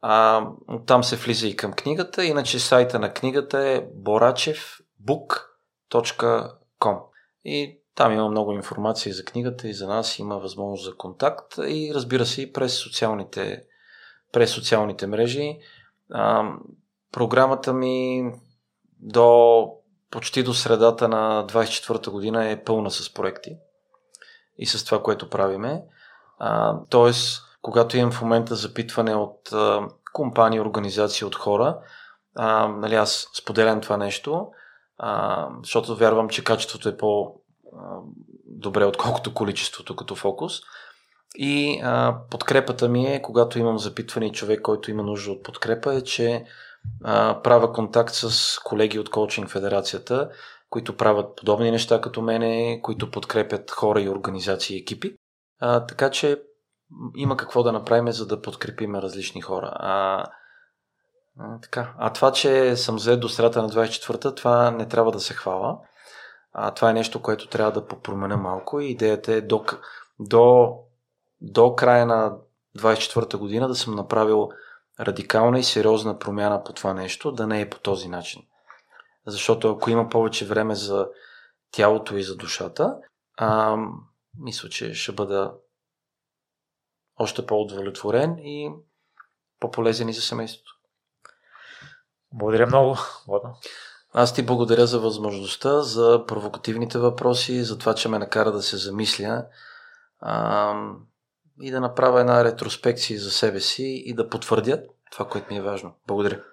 А, там се влиза и към книгата, иначе сайта на книгата е borachevbook.com. И там има много информация за книгата и за нас, има възможност за контакт и разбира се и през социалните, през социалните мрежи. А, програмата ми до почти до средата на 24-та година е пълна с проекти и с това, което правиме. А, тоест, когато имам в момента запитване от а, компании, организации, от хора, а, нали, аз споделям това нещо, а, защото вярвам, че качеството е по добре, отколкото количеството като фокус. И а, подкрепата ми е, когато имам запитване и човек, който има нужда от подкрепа, е, че правя контакт с колеги от Коучинг Федерацията, които правят подобни неща като мене, които подкрепят хора и организации и екипи. А, така че има какво да направим, за да подкрепим различни хора. А, а, така. а това, че съм взе до средата на 24-та, това не трябва да се хвала. А, това е нещо, което трябва да попроменя малко и идеята е до, до, до края на 24-та година да съм направил радикална и сериозна промяна по това нещо, да не е по този начин. Защото ако има повече време за тялото и за душата, а, мисля, че ще бъда още по-удовлетворен и по-полезен и за семейството. Благодаря много, Влада. Аз ти благодаря за възможността, за провокативните въпроси, за това, че ме накара да се замисля а, и да направя една ретроспекция за себе си и да потвърдя това, което ми е важно. Благодаря.